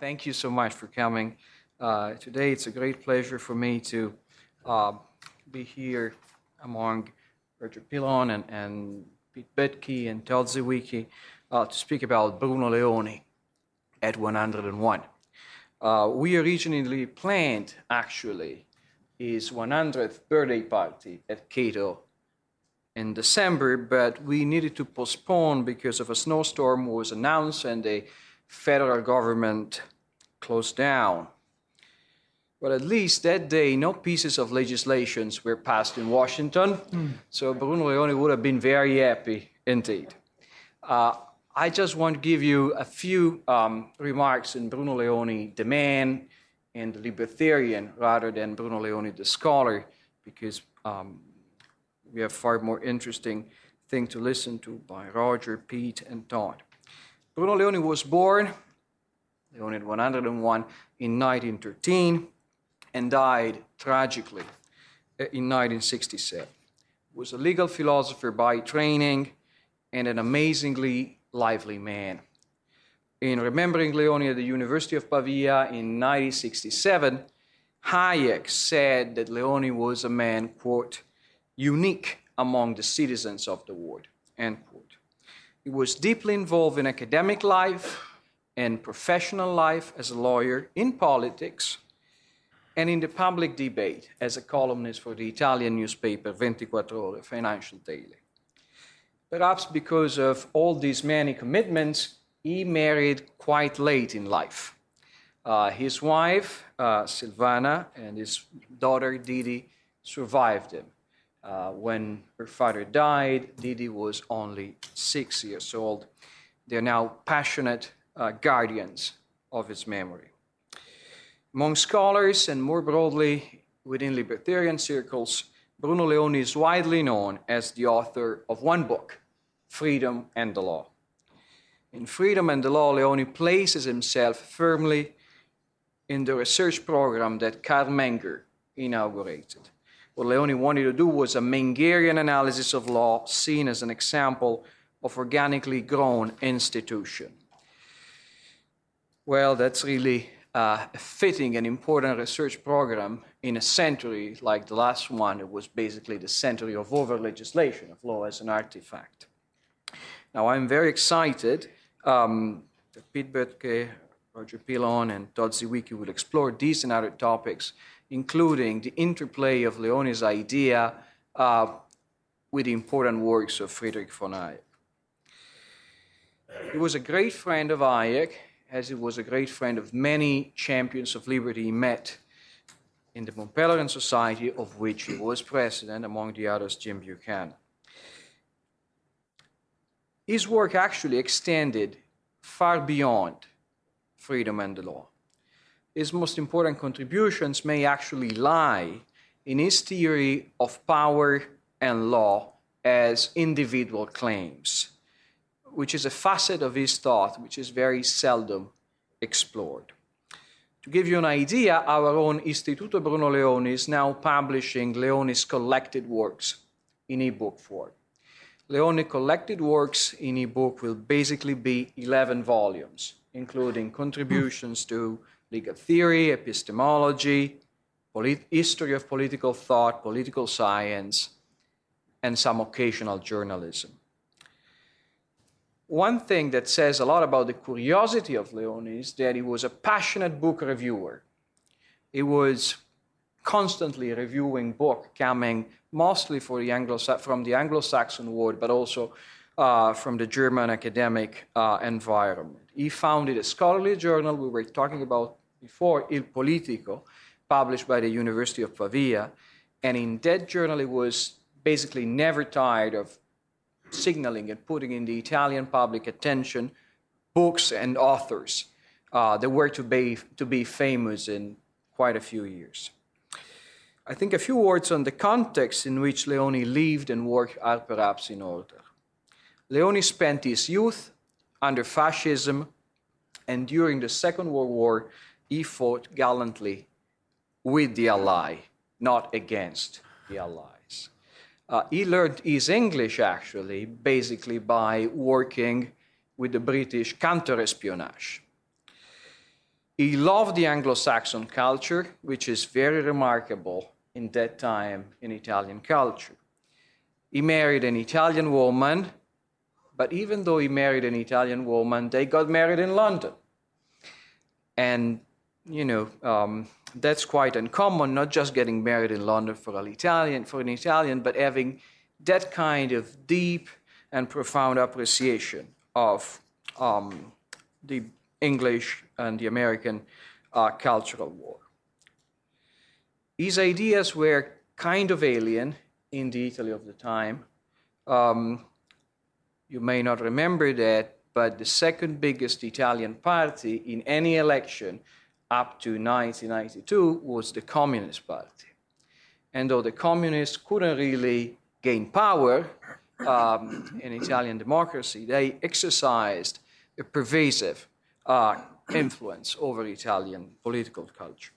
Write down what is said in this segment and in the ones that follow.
Thank you so much for coming. Uh, today it's a great pleasure for me to uh, be here among Roger Pilon and, and Pete Boettke and Todd Zywicki uh, to speak about Bruno Leoni at 101. Uh, we originally planned, actually, his 100th birthday party at Cato in December, but we needed to postpone because of a snowstorm was announced and the federal government closed down. But at least that day, no pieces of legislations were passed in Washington, mm. so Bruno Leoni would have been very happy indeed. Uh, I just want to give you a few um, remarks in Bruno Leoni, the man and the libertarian, rather than Bruno Leoni, the scholar, because um, we have far more interesting thing to listen to by Roger, Pete, and Todd. Bruno Leoni was born, Leoni 101, in 1913 and died tragically uh, in 1967. He was a legal philosopher by training and an amazingly lively man. In remembering Leoni at the University of Pavia in 1967, Hayek said that Leoni was a man, quote, unique among the citizens of the world, end quote. He was deeply involved in academic life and professional life as a lawyer, in politics, and in the public debate as a columnist for the Italian newspaper 24 Ore Financial Daily. Perhaps because of all these many commitments, he married quite late in life. Uh, his wife, uh, Silvana, and his daughter, Didi, survived him. Uh, when her father died, Didi was only six years old. They're now passionate uh, guardians of his memory. Among scholars and more broadly within libertarian circles, Bruno Leoni is widely known as the author of one book, Freedom and the Law. In Freedom and the Law, Leoni places himself firmly in the research program that Carl Menger inaugurated. What Leoni wanted to do was a Mengerian analysis of law seen as an example of organically grown institution. Well, that's really uh, fitting and important research program in a century like the last one. It was basically the century of over legislation, of law as an artifact. Now, I'm very excited um, that Pete Boettke, Roger Pilon, and Todd Zywicki will explore these and other topics, including the interplay of Leoni's idea uh, with the important works of Friedrich von Hayek. He was a great friend of Hayek as he was a great friend of many champions of liberty he met in the Mont Pelerin Society, of which he was president, among the others, Jim Buchanan. His work actually extended far beyond freedom and the law. His most important contributions may actually lie in his theory of power and law as individual claims which is a facet of his thought which is very seldom explored. To give you an idea, our own Istituto Bruno Leoni is now publishing Leoni's collected works in e-book form. Leoni collected works in e-book will basically be 11 volumes, including contributions to legal theory, epistemology, polit- history of political thought, political science, and some occasional journalism. One thing that says a lot about the curiosity of Leoni is that he was a passionate book reviewer. He was constantly reviewing books coming mostly the Anglo- from the Anglo-Saxon world, but also uh, from the German academic uh, environment. He founded a scholarly journal we were talking about before, Il Politico, published by the University of Pavia. And in that journal, he was basically never tired of signaling and putting in the Italian public attention books and authors uh, that were to be, to be famous in quite a few years. I think a few words on the context in which Leoni lived and worked are perhaps in order. Leoni spent his youth under fascism, and during the Second World War, he fought gallantly with the Ally, not against the allies. Uh, he learned his English actually basically by working with the British counter espionage. He loved the Anglo Saxon culture, which is very remarkable in that time in Italian culture. He married an Italian woman, but even though he married an Italian woman, they got married in London. And, you know, um, that's quite uncommon, not just getting married in London for an Italian, for an Italian, but having that kind of deep and profound appreciation of um, the English and the American uh, cultural war. His ideas were kind of alien in the Italy of the time. Um, you may not remember that, but the second biggest Italian party in any election up to 1992 was the Communist Party. And though the communists couldn't really gain power um, in Italian democracy, they exercised a pervasive uh, influence over Italian political culture.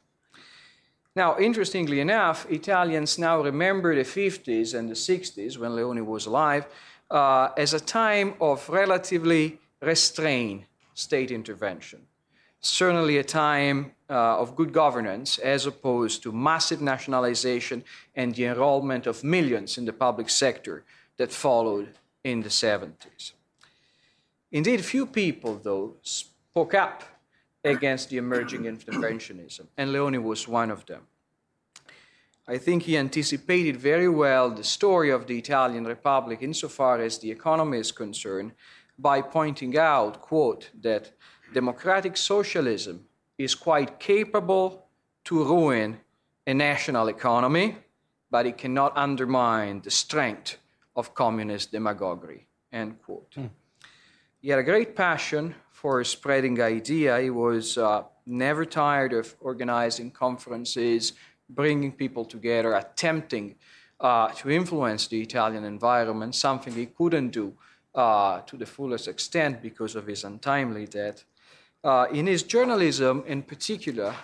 Now, interestingly enough, Italians now remember the 50s and the 60s, when Leoni was alive, uh, as a time of relatively restrained state intervention. Certainly a time uh, of good governance as opposed to massive nationalization and the enrollment of millions in the public sector that followed in the 70s. Indeed, few people, though, spoke up against the emerging interventionism, and Leoni was one of them. I think he anticipated very well the story of the Italian Republic insofar as the economy is concerned by pointing out, quote, that democratic socialism is quite capable to ruin a national economy, but it cannot undermine the strength of communist demagoguery, end quote. Mm. He had a great passion for spreading idea. He was uh, never tired of organizing conferences, bringing people together, attempting uh, to influence the Italian environment, something he couldn't do uh, to the fullest extent because of his untimely death. Uh, in his journalism, in particular,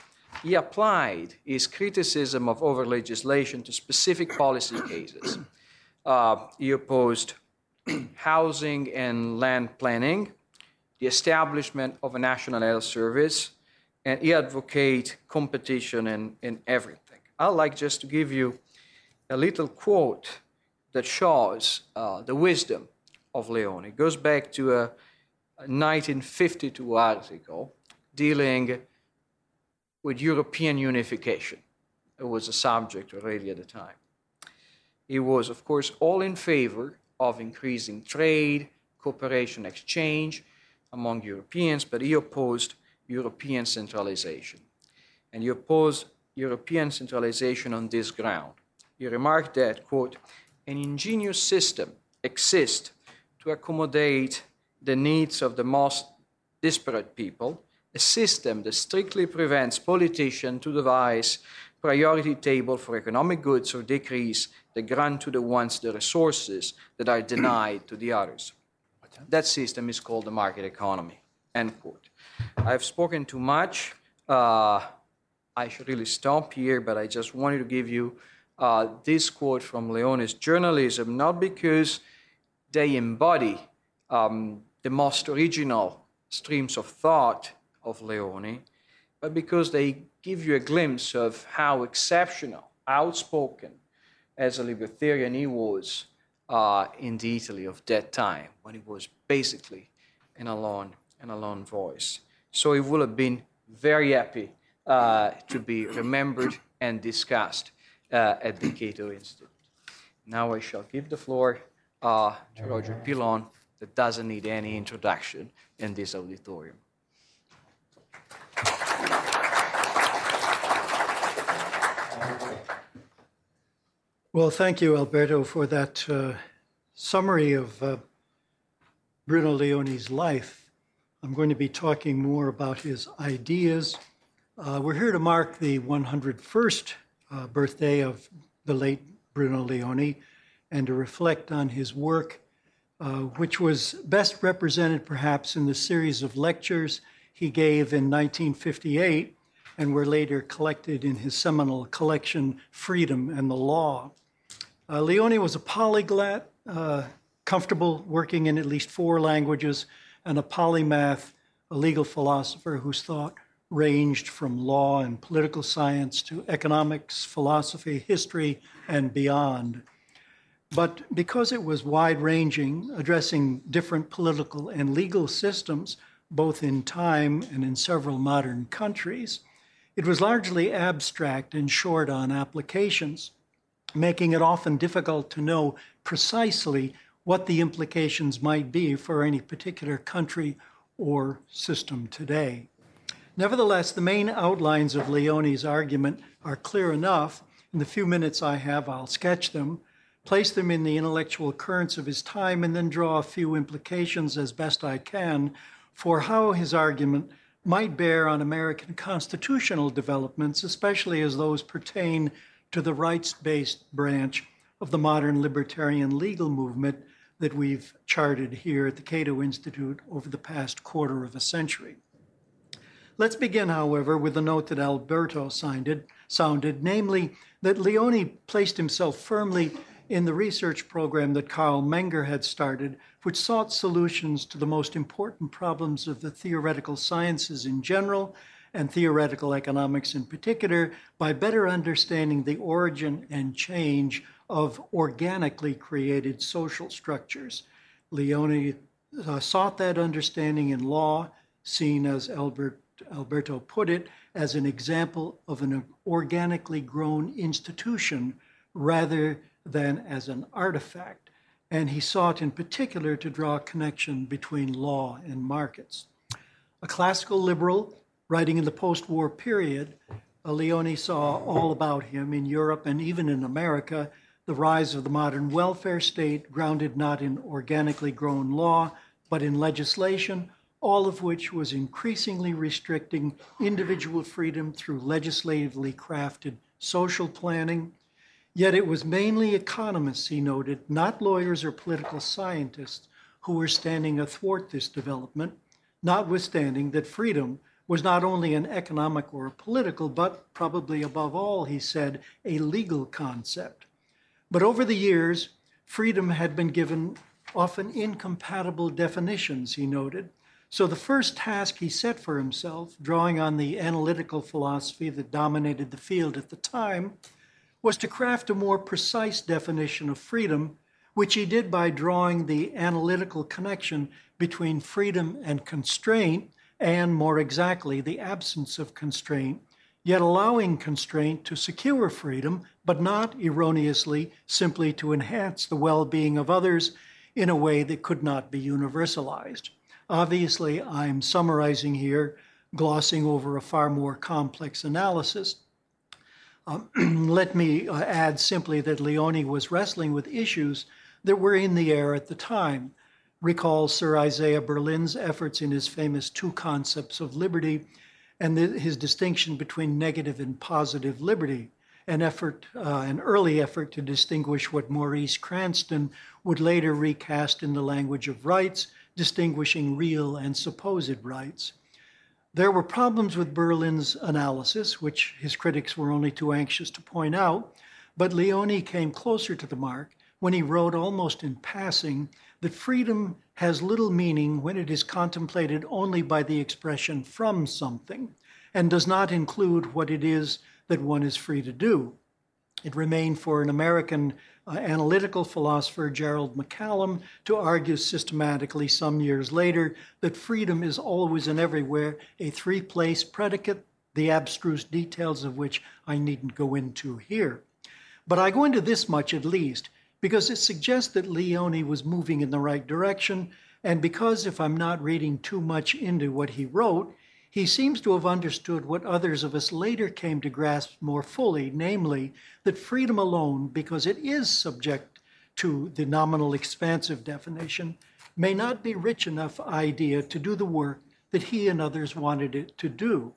he applied his criticism of over legislation to specific policy cases. Uh, he opposed housing and land planning, the establishment of a national health service, and he advocated competition in, in everything. I'd like just to give you a little quote that shows uh, the wisdom of Leoni. It goes back to a 1952 article dealing with European unification. It was a subject already at the time. He was, of course, all in favor of increasing trade, cooperation, exchange, among Europeans, but he opposed European centralization. And he opposed European centralization on this ground. He remarked that, quote, an ingenious system exists to accommodate the needs of the most disparate people, a system that strictly prevents politicians to devise priority table for economic goods or decrees that grant to the ones the resources that are denied to the others. That system is called the market economy. End quote. I've spoken too much. Uh, I should really stop here, but I just wanted to give you uh, this quote from Leoni's journalism, not because they embody um, the most original streams of thought of Leoni, but because they give you a glimpse of how exceptional, outspoken as a libertarian he was uh, in the Italy of that time, when he was basically an alone, an alone voice. So he would have been very happy uh, to be remembered and discussed uh, at the Cato Institute. Now I shall give the floor uh, to Roger Pilon, that doesn't need any introduction in this auditorium. Well, thank you, Alberto, for that uh, summary of uh, Bruno Leoni's life. I'm going to be talking more about his ideas. Uh, we're here to mark the 101st uh, birthday of the late Bruno Leone and to reflect on his work, uh, which was best represented perhaps in the series of lectures he gave in 1958 and were later collected in his seminal collection, Freedom and the Law. Uh, Leoni was a polyglot, uh, comfortable working in at least four languages, and a polymath, a legal philosopher whose thought ranged from law and political science to economics, philosophy, history, and beyond. But because it was wide ranging, addressing different political and legal systems, both in time and in several modern countries, it was largely abstract and short on applications, making it often difficult to know precisely what the implications might be for any particular country or system today. Nevertheless, the main outlines of Leoni's argument are clear enough. In the few minutes I have, I'll sketch them, place them in the intellectual currents of his time, and then draw a few implications as best I can for how his argument might bear on American constitutional developments, especially as those pertain to the rights based branch of the modern libertarian legal movement that we've charted here at the Cato Institute over the past quarter of a century. Let's begin, however, with the note that Alberto sounded, sounded, namely that Leoni placed himself firmly in the research program that Carl Menger had started, which sought solutions to the most important problems of the theoretical sciences in general and theoretical economics in particular by better understanding the origin and change of organically created social structures. Leoni uh, sought that understanding in law, seen as Albert Alberto put it, as an example of an organically grown institution rather than as an artifact. And he sought in particular to draw a connection between law and markets. A classical liberal writing in the post war period, Leoni saw all about him in Europe and even in America the rise of the modern welfare state, grounded not in organically grown law, but in legislation all of which was increasingly restricting individual freedom through legislatively crafted social planning. Yet it was mainly economists, he noted, not lawyers or political scientists, who were standing athwart this development, notwithstanding that freedom was not only an economic or a political, but probably above all, he said, a legal concept. But over the years, freedom had been given often incompatible definitions, he noted. So, the first task he set for himself, drawing on the analytical philosophy that dominated the field at the time, was to craft a more precise definition of freedom, which he did by drawing the analytical connection between freedom and constraint, and more exactly, the absence of constraint, yet allowing constraint to secure freedom, but not erroneously simply to enhance the well being of others in a way that could not be universalized. Obviously, I'm summarizing here, glossing over a far more complex analysis. Um, let me uh, add simply that Leoni was wrestling with issues that were in the air at the time. Recall Sir Isaiah Berlin's efforts in his famous Two Concepts of Liberty and the, his distinction between negative and positive liberty, an effort, uh, an early effort to distinguish what Maurice Cranston would later recast in the language of rights distinguishing real and supposed rights. There were problems with Berlin's analysis, which his critics were only too anxious to point out, but Leoni came closer to the mark when he wrote almost in passing that freedom has little meaning when it is contemplated only by the expression from something and does not include what it is that one is free to do. It remained for an American uh, analytical philosopher Gerald MacCallum to argue systematically some years later that freedom is always and everywhere a three place predicate, the abstruse details of which I needn't go into here. But I go into this much at least because it suggests that Leoni was moving in the right direction, and because if I'm not reading too much into what he wrote, he seems to have understood what others of us later came to grasp more fully, namely, that freedom alone, because it is subject to the nominal expansive definition, may not be rich enough idea to do the work that he and others wanted it to do.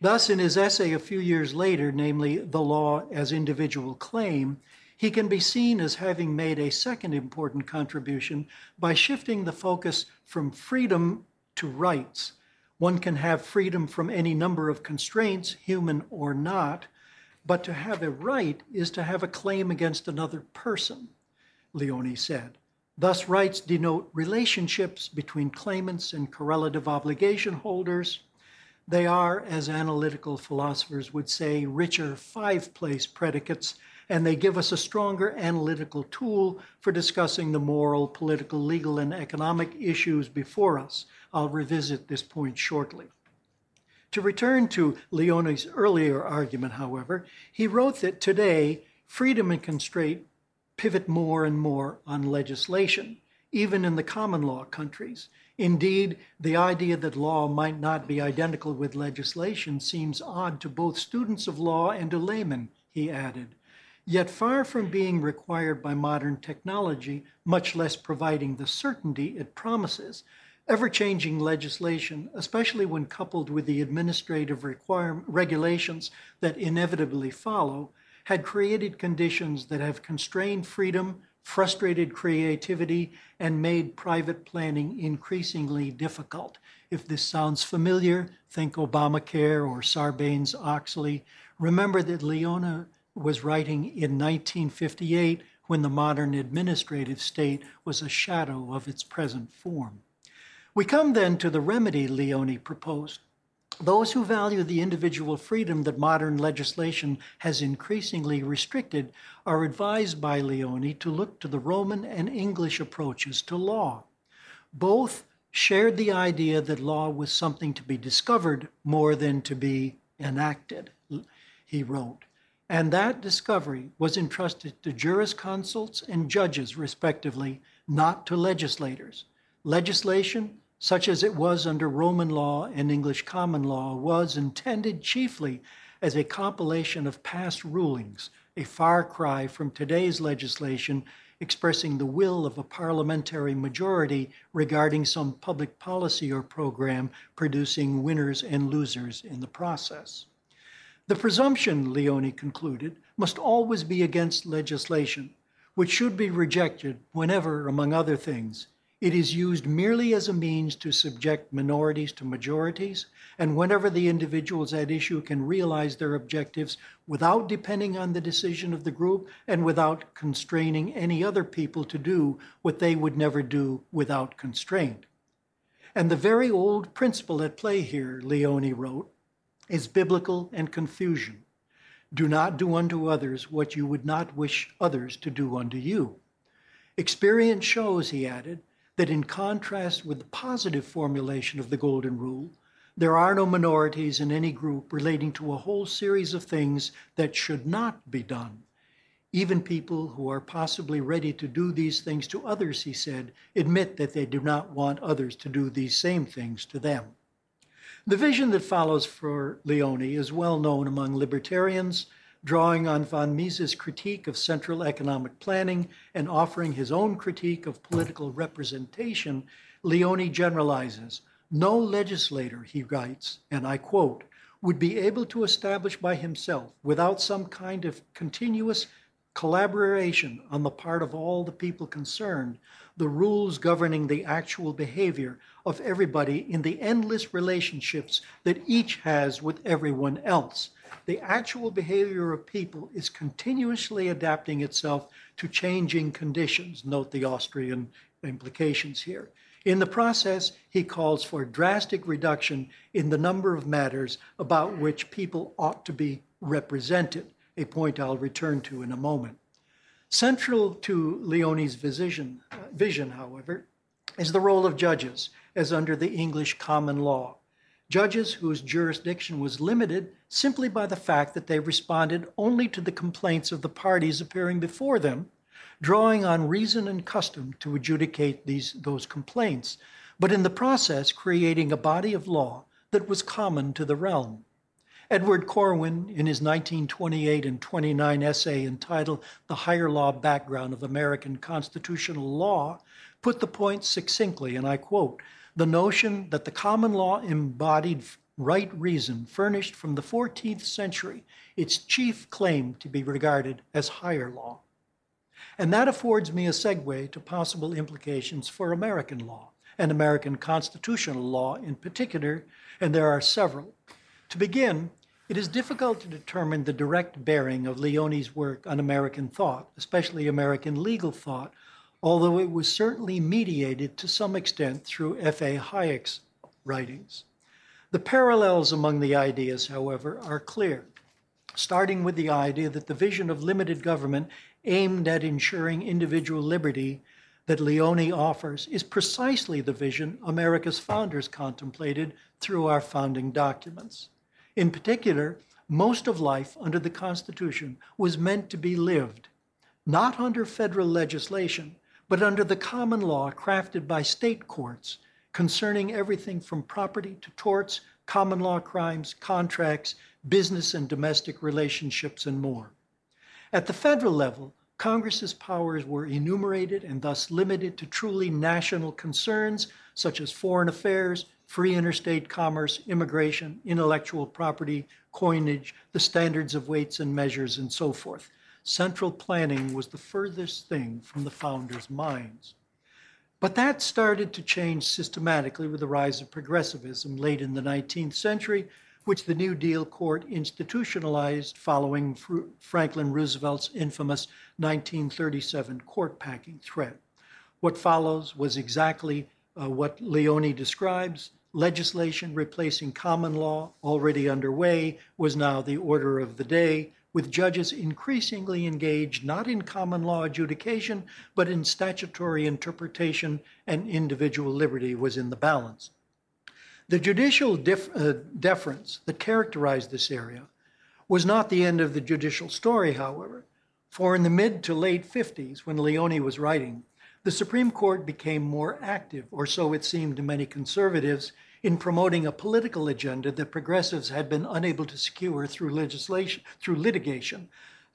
Thus, in his essay a few years later, namely The Law as Individual Claim, he can be seen as having made a second important contribution by shifting the focus from freedom to rights one can have freedom from any number of constraints, human or not, but to have a right is to have a claim against another person, Leoni said. Thus, rights denote relationships between claimants and correlative obligation holders. They are, as analytical philosophers would say, richer five place predicates, and they give us a stronger analytical tool for discussing the moral, political, legal, and economic issues before us. I'll revisit this point shortly. To return to Leoni's earlier argument, however, he wrote that today freedom and constraint pivot more and more on legislation, even in the common law countries. Indeed, the idea that law might not be identical with legislation seems odd to both students of law and to laymen, he added. Yet, far from being required by modern technology, much less providing the certainty it promises, Ever changing legislation, especially when coupled with the administrative regulations that inevitably follow, had created conditions that have constrained freedom, frustrated creativity, and made private planning increasingly difficult. If this sounds familiar, think Obamacare or Sarbanes Oxley. Remember that Leoni was writing in 1958 when the modern administrative state was a shadow of its present form. We come then to the remedy Leoni proposed. Those who value the individual freedom that modern legislation has increasingly restricted are advised by Leoni to look to the Roman and English approaches to law. Both shared the idea that law was something to be discovered more than to be enacted, he wrote. And that discovery was entrusted to jurisconsults and judges, respectively, not to legislators. Legislation such as it was under Roman law and English common law, was intended chiefly as a compilation of past rulings, a far cry from today's legislation expressing the will of a parliamentary majority regarding some public policy or program producing winners and losers in the process. The presumption, Leoni concluded, must always be against legislation, which should be rejected whenever, among other things, it is used merely as a means to subject minorities to majorities, and whenever the individuals at issue can realize their objectives without depending on the decision of the group and without constraining any other people to do what they would never do without constraint. And the very old principle at play here, Leoni wrote, is biblical and Confucian. Do not do unto others what you would not wish others to do unto you. Experience shows, he added, that in contrast with the positive formulation of the Golden Rule, there are no minorities in any group relating to a whole series of things that should not be done. Even people who are possibly ready to do these things to others, he said, admit that they do not want others to do these same things to them. The vision that follows for Leoni is well known among libertarians drawing on von Mises' critique of central economic planning and offering his own critique of political representation, Leoni generalizes No legislator, he writes, and I quote, would be able to establish by himself, without some kind of continuous collaboration on the part of all the people concerned, the rules governing the actual behavior of everybody in the endless relationships that each has with everyone else the actual behavior of people is continuously adapting itself to changing conditions. Note the Austrian implications here. In the process, he calls for drastic reduction in the number of matters about which people ought to be represented, a point I'll return to in a moment. Central to Leoni's vision, uh, vision, however, is the role of judges, as under the English common law judges whose jurisdiction was limited simply by the fact that they responded only to the complaints of the parties appearing before them, drawing on reason and custom to adjudicate these, those complaints, but in the process creating a body of law that was common to the realm. Edward Corwin, in his 1928 and 29 essay entitled The Higher Law Background of American Constitutional Law, put the point succinctly, and I quote the notion that the common law embodied right reason furnished from the 14th century its chief claim to be regarded as higher law. And that affords me a segue to possible implications for American law and American constitutional law in particular, and there are several. To begin, it is difficult to determine the direct bearing of Leoni's work on American thought, especially American legal thought, although it was certainly mediated to some extent through F.A. Hayek's writings. The parallels among the ideas, however, are clear, starting with the idea that the vision of limited government aimed at ensuring individual liberty that Leoni offers is precisely the vision America's founders contemplated through our founding documents. In particular, most of life under the Constitution was meant to be lived, not under federal legislation, but under the common law crafted by state courts concerning everything from property to torts, common law crimes, contracts, business and domestic relationships, and more. At the federal level, Congress's powers were enumerated and thus limited to truly national concerns such as foreign affairs, free interstate commerce, immigration, intellectual property, coinage, the standards of weights and measures, and so forth. Central planning was the furthest thing from the founders' minds. But that started to change systematically with the rise of progressivism late in the 19th century, which the New Deal court institutionalized following Franklin Roosevelt's infamous 1937 court packing threat. What follows was exactly uh, what Leoni describes. Legislation replacing common law, already underway, was now the order of the day, with judges increasingly engaged not in common law adjudication, but in statutory interpretation, and individual liberty was in the balance. The judicial uh, deference that characterized this area was not the end of the judicial story, however, for in the mid to late 50s, when Leoni was writing, the Supreme Court became more active, or so it seemed to many conservatives, in promoting a political agenda that progressives had been unable to secure through legislation, through litigation,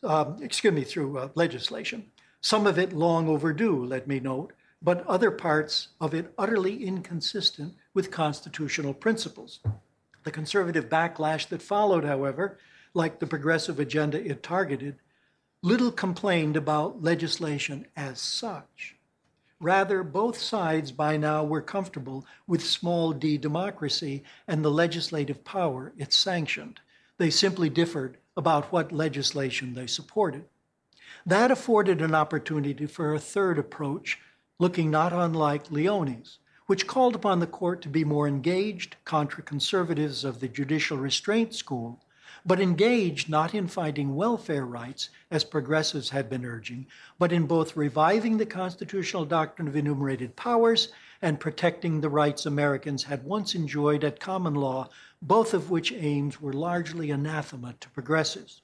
um, excuse me, through uh, legislation. Some of it long overdue, let me note, but other parts of it utterly inconsistent with constitutional principles. The conservative backlash that followed, however, like the progressive agenda it targeted, little complained about legislation as such. Rather, both sides by now were comfortable with small d democracy and the legislative power it sanctioned. They simply differed about what legislation they supported. That afforded an opportunity for a third approach, looking not unlike Leoni's, which called upon the court to be more engaged contra conservatives of the judicial restraint school but engaged not in finding welfare rights, as progressives had been urging, but in both reviving the constitutional doctrine of enumerated powers and protecting the rights Americans had once enjoyed at common law, both of which aims were largely anathema to progressives.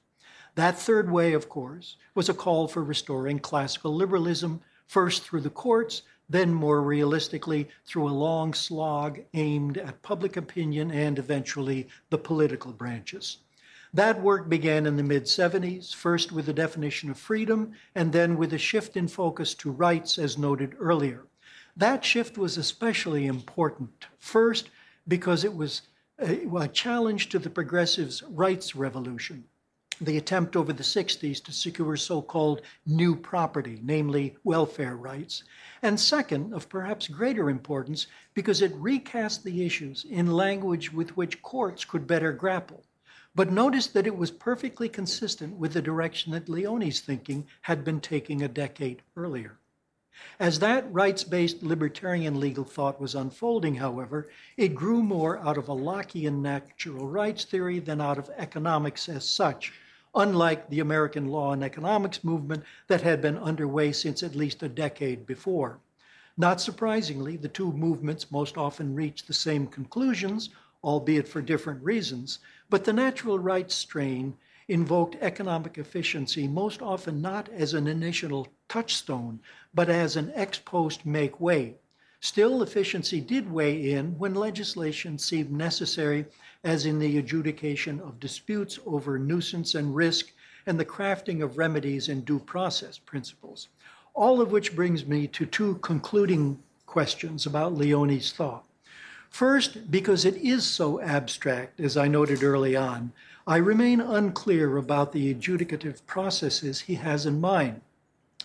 That third way, of course, was a call for restoring classical liberalism, first through the courts, then more realistically through a long slog aimed at public opinion and eventually the political branches. That work began in the mid 70s, first with the definition of freedom, and then with a shift in focus to rights, as noted earlier. That shift was especially important, first, because it was a, a challenge to the progressives' rights revolution the attempt over the 60s to secure so called new property, namely welfare rights. And second, of perhaps greater importance, because it recast the issues in language with which courts could better grapple. But notice that it was perfectly consistent with the direction that Leoni's thinking had been taking a decade earlier. As that rights based libertarian legal thought was unfolding, however, it grew more out of a Lockean natural rights theory than out of economics as such, unlike the American law and economics movement that had been underway since at least a decade before. Not surprisingly, the two movements most often reached the same conclusions, albeit for different reasons, but the natural rights strain invoked economic efficiency most often not as an initial touchstone, but as an ex post makeweight. Still, efficiency did weigh in when legislation seemed necessary, as in the adjudication of disputes over nuisance and risk and the crafting of remedies and due process principles. All of which brings me to two concluding questions about Leoni's thought. First, because it is so abstract, as I noted early on, I remain unclear about the adjudicative processes he has in mind.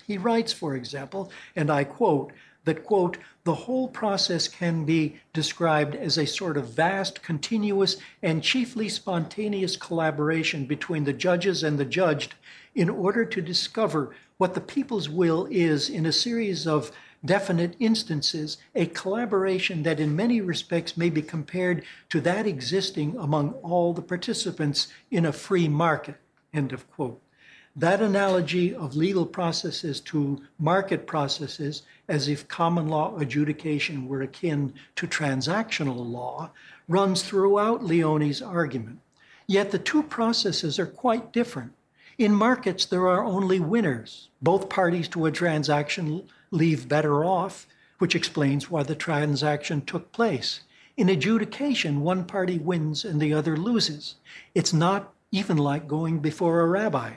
He writes, for example, and I quote, that, quote, the whole process can be described as a sort of vast, continuous, and chiefly spontaneous collaboration between the judges and the judged in order to discover what the people's will is in a series of definite instances, a collaboration that in many respects may be compared to that existing among all the participants in a free market. End of quote. That analogy of legal processes to market processes, as if common law adjudication were akin to transactional law, runs throughout Leoni's argument. Yet the two processes are quite different. In markets, there are only winners. Both parties to a transaction leave better off, which explains why the transaction took place. In adjudication, one party wins and the other loses. It's not even like going before a rabbi.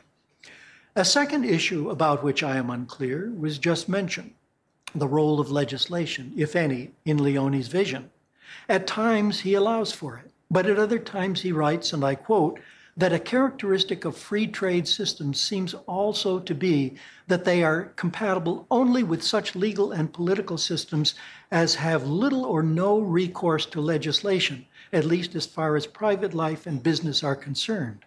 A second issue about which I am unclear was just mentioned the role of legislation, if any, in Leoni's vision. At times he allows for it, but at other times he writes, and I quote, that a characteristic of free trade systems seems also to be that they are compatible only with such legal and political systems as have little or no recourse to legislation, at least as far as private life and business are concerned.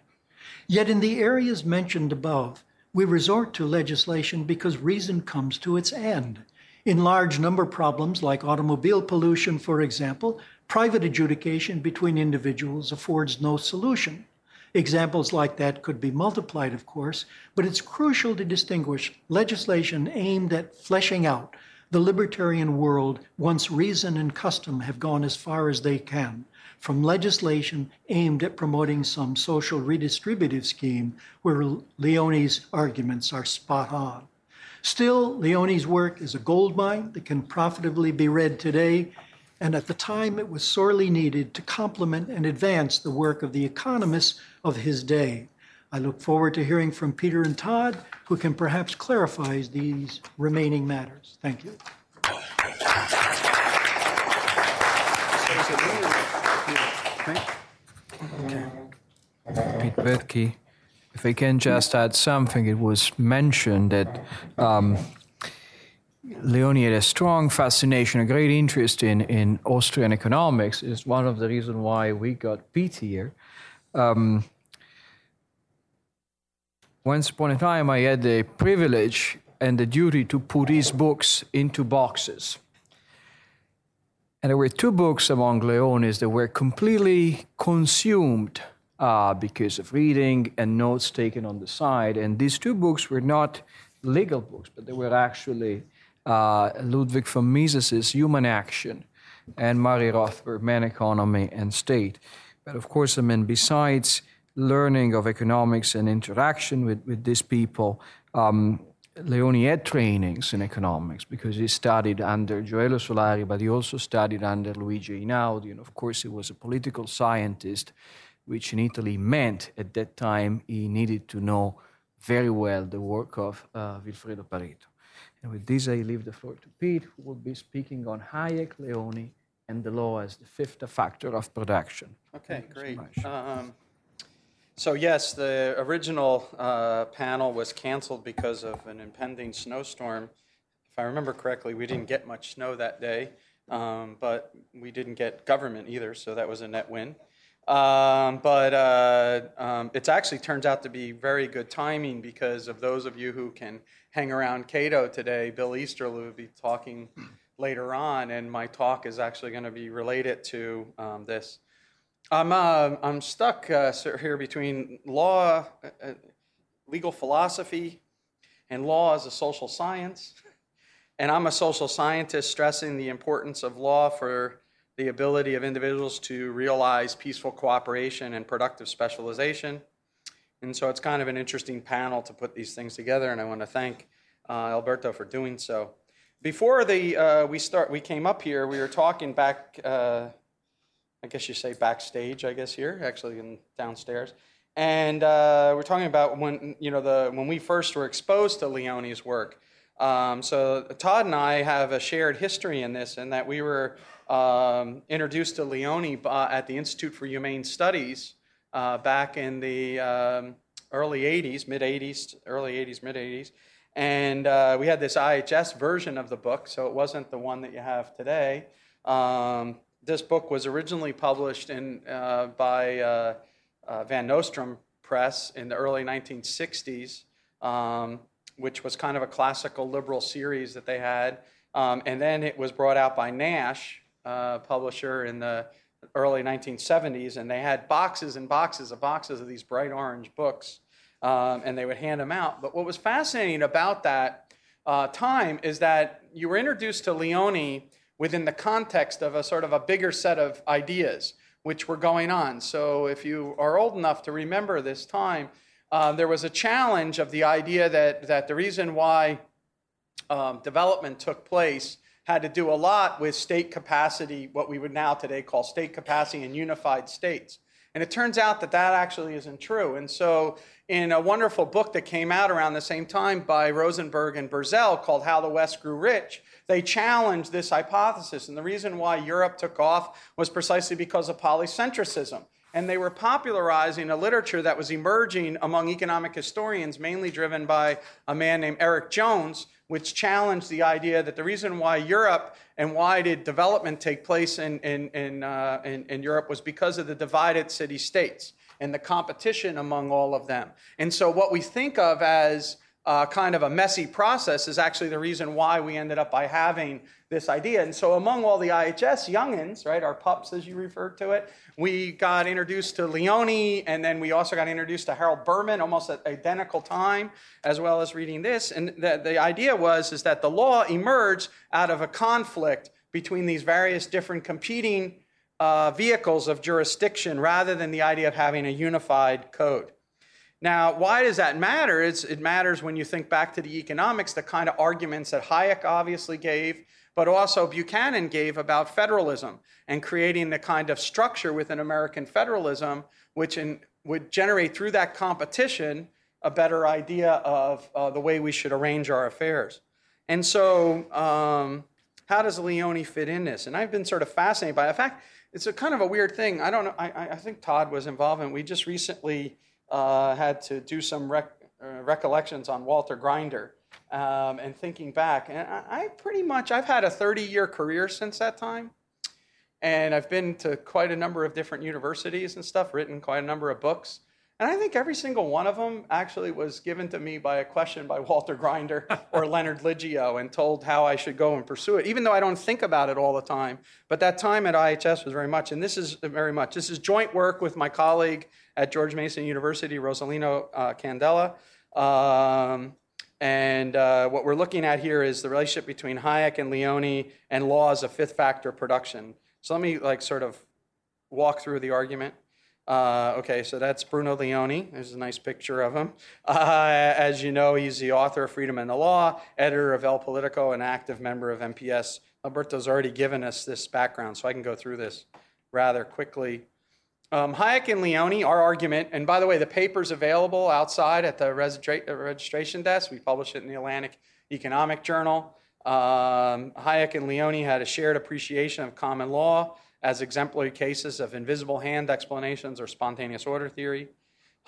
Yet in the areas mentioned above, we resort to legislation because reason comes to its end. In large number problems like automobile pollution, for example, private adjudication between individuals affords no solution. Examples like that could be multiplied, of course, but it's crucial to distinguish legislation aimed at fleshing out the libertarian world once reason and custom have gone as far as they can from legislation aimed at promoting some social redistributive scheme where Leoni's arguments are spot on. Still, Leoni's work is a goldmine that can profitably be read today, and at the time it was sorely needed to complement and advance the work of the economists of his day. I look forward to hearing from Peter and Todd, who can perhaps clarify these remaining matters. Thank you. Pete Boettke. If I can just add something, it was mentioned that um, Leoni had a strong fascination, a great interest in, in Austrian economics. Is one of the reasons why we got Pete here. Um, once upon a time, I had the privilege and the duty to put his books into boxes. And there were two books among Leoni's that were completely consumed uh, because of reading and notes taken on the side. And these two books were not legal books, but they were actually uh, Ludwig von Mises's Human Action and Murray Rothbard, Man Economy and State. But of course, I mean, besides learning of economics and interaction with, with these people, um, Leoni had trainings in economics because he studied under Gioele Solari, but he also studied under Luigi Einaudi. And of course, he was a political scientist, which in Italy meant at that time he needed to know very well the work of uh, Vilfredo Pareto. And with this, I leave the floor to Pete, who will be speaking on Hayek, Leoni, and the law as the fifth factor of production. Okay, great. So so yes, the original uh, panel was canceled because of an impending snowstorm. If I remember correctly, we didn't get much snow that day, um, but we didn't get government either, so that was a net win. Um, but uh, um, it actually turns out to be very good timing because of those of you who can hang around Cato today, Bill Easterly will be talking later on, and my talk is actually going to be related to um, this. I'm, uh, I'm stuck uh, here between law, uh, uh, legal philosophy, and law as a social science. And I'm a social scientist stressing the importance of law for the ability of individuals to realize peaceful cooperation and productive specialization. And so it's kind of an interesting panel to put these things together, and I want to thank uh, Alberto for doing so. Before the, uh, we start, we came up here. We were talking back uh, I guess you say backstage, I guess here, actually in downstairs. And uh, we're talking about when you know the when we first were exposed to Leoni's work. Um, so Todd and I have a shared history in this, in that we were um, introduced to Leone uh, at the Institute for Humane Studies uh, back in the um, early '80s, mid '80s, early '80s, mid '80s, and uh, we had this IHS version of the book, so it wasn't the one that you have today. Um, this book was originally published in, uh, by uh, uh, Van Nostrand Press in the early 1960s, um, which was kind of a classical liberal series that they had. Um, and then it was brought out by Nash, uh, publisher in the early 1970s, and they had boxes and boxes of boxes of these bright orange books, um, and they would hand them out. But what was fascinating about that uh, time is that you were introduced to Leoni within the context of a sort of a bigger set of ideas which were going on. So if you are old enough to remember this time, uh, there was a challenge of the idea that, that the reason why um, development took place had to do a lot with state capacity, what we would now today call state capacity in unified states. And it turns out that that actually isn't true. And so, in a wonderful book that came out around the same time by Rosenberg and Birdzell called How the West Grew Rich, they challenged this hypothesis. And the reason why Europe took off was precisely because of polycentricism. And they were popularizing a literature that was emerging among economic historians, mainly driven by a man named Eric Jones, which challenged the idea that the reason why Europe and why did development take place in, in, in, uh, in, in Europe was because of the divided city states and the competition among all of them. And so, what we think of as uh, kind of a messy process is actually the reason why we ended up by having this idea. And so, among all the IHS youngins, right, our pups as you referred to it, we got introduced to Leoni, and then we also got introduced to Harold Berman almost at identical time, as well as reading this. And the, the idea was is that the law emerged out of a conflict between these various different competing uh, vehicles of jurisdiction rather than the idea of having a unified code. Now, why does that matter? It's, it matters when you think back to the economics, the kind of arguments that Hayek obviously gave, but also Buchanan gave about federalism and creating the kind of structure within American federalism, which in, would generate through that competition a better idea of uh, the way we should arrange our affairs. And so, um, how does Leoni fit in this? And I've been sort of fascinated by. In fact, it's a kind of a weird thing. I don't know. I, I think Todd was involved in. We just recently uh, had to do some rec- uh, recollections on Walter Grinder um, and thinking back. And I, I, pretty much, I've had a 30 year career since that time. And I've been to quite a number of different universities and stuff, written quite a number of books. And I think every single one of them actually was given to me by a question by Walter Grinder or Leonard Liggio and told how I should go and pursue it, even though I don't think about it all the time. But that time at IHS was very much, and this is very much, this is joint work with my colleague at George Mason University, Rosolino uh, Candela. Um, and uh, what we're looking at here is the relationship between Hayek and Leoni and law as a fifth factor production. So let me like sort of walk through the argument. Uh, okay, so that's Bruno Leoni. There's a nice picture of him. Uh, as you know, he's the author of Freedom and the Law, editor of Il Politico, and active member of MPS. Alberto's already given us this background, so I can go through this rather quickly. Um, Hayek and Leoni, our argument, and by the way, the paper's available outside at the registra- uh, registration desk. We publish it in the Atlantic Economic Journal. Um, Hayek and Leoni had a shared appreciation of common law as exemplary cases of invisible hand explanations or spontaneous order theory.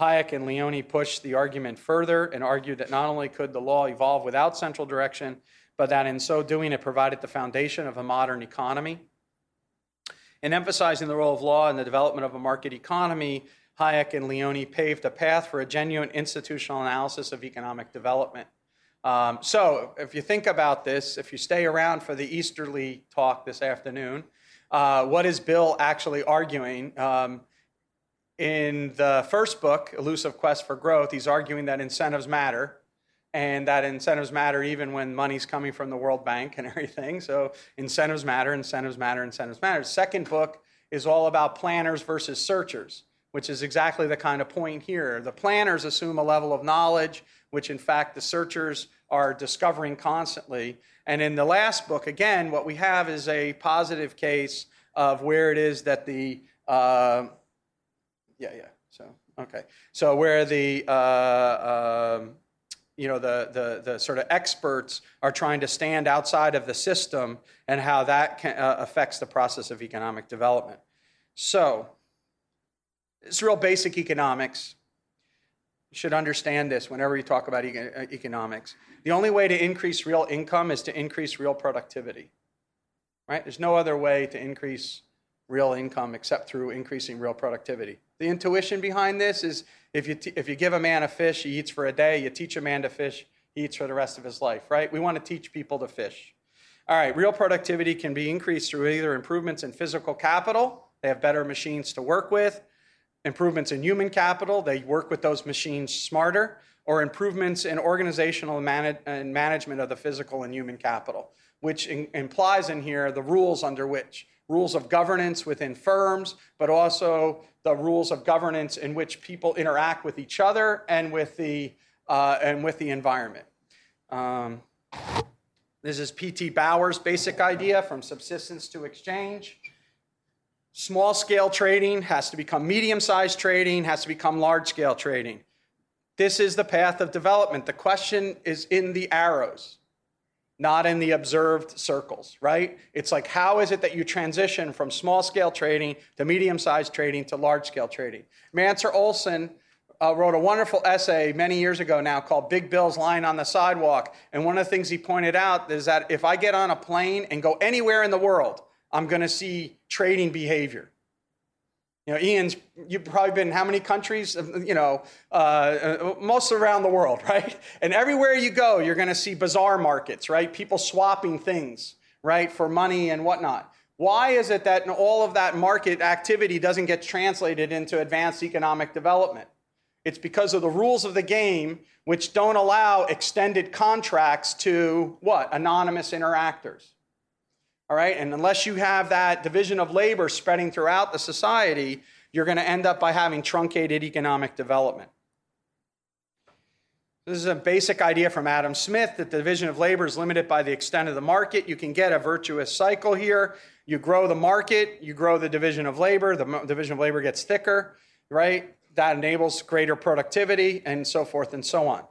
Hayek and Leoni pushed the argument further and argued that not only could the law evolve without central direction, but that in so doing it provided the foundation of a modern economy. In emphasizing the role of law in the development of a market economy, Hayek and Leoni paved a path for a genuine institutional analysis of economic development. Um, so, if you think about this, if you stay around for the Easterly talk this afternoon, uh, what is Bill actually arguing? Um, in the first book, Elusive Quest for Growth, he's arguing that incentives matter and that incentives matter even when money's coming from the World Bank and everything. So incentives matter, incentives matter, incentives matter. Second book is all about planners versus searchers, which is exactly the kind of point here. The planners assume a level of knowledge, which in fact the searchers are discovering constantly. And in the last book, again, what we have is a positive case of where it is that the, uh, yeah, yeah, so, okay. So where the, uh, um, you know, the, the, the sort of experts are trying to stand outside of the system and how that can, uh, affects the process of economic development. So, it's real basic economics. You should understand this whenever you talk about uh, economics. The only way to increase real income is to increase real productivity. Right? There's no other way to increase real income except through increasing real productivity. The intuition behind this is if you, t- if you give a man a fish, he eats for a day. You teach a man to fish, he eats for the rest of his life, right? We want to teach people to fish. All right, real productivity can be increased through either improvements in physical capital, they have better machines to work with, improvements in human capital, they work with those machines smarter, or improvements in organizational and management of the physical and human capital, which in, implies in here the rules under which rules of governance within firms, but also the rules of governance in which people interact with each other and with the, uh, and with the environment. Um, this is P.T. Bauer's basic idea from subsistence to exchange. Small scale trading has to become medium sized trading, has to become large scale trading. This is the path of development. The question is in the arrows, not in the observed circles, right? It's like, how is it that you transition from small scale trading to medium sized trading to large scale trading? Mancur Olson uh, wrote a wonderful essay many years ago now called Big Bills Lying on the Sidewalk. And one of the things he pointed out is that if I get on a plane and go anywhere in the world, I'm going to see trading behavior. You know, Ian's, you've probably been how many countries? You know, uh, uh most around the world, right? And everywhere you go, you're going to see bazaar markets, right? People swapping things, right, for money and whatnot. Why is it that all of that market activity doesn't get translated into advanced economic development? It's because of the rules of the game, which don't allow extended contracts to what? Anonymous interactors. All right, and unless you have that division of labor spreading throughout the society, you're going to end up by having truncated economic development. This is a basic idea from Adam Smith that the division of labor is limited by the extent of the market. You can get a virtuous cycle here. You grow the market, you grow the division of labor, the division of labor gets thicker, right? That enables greater productivity and so forth and so on.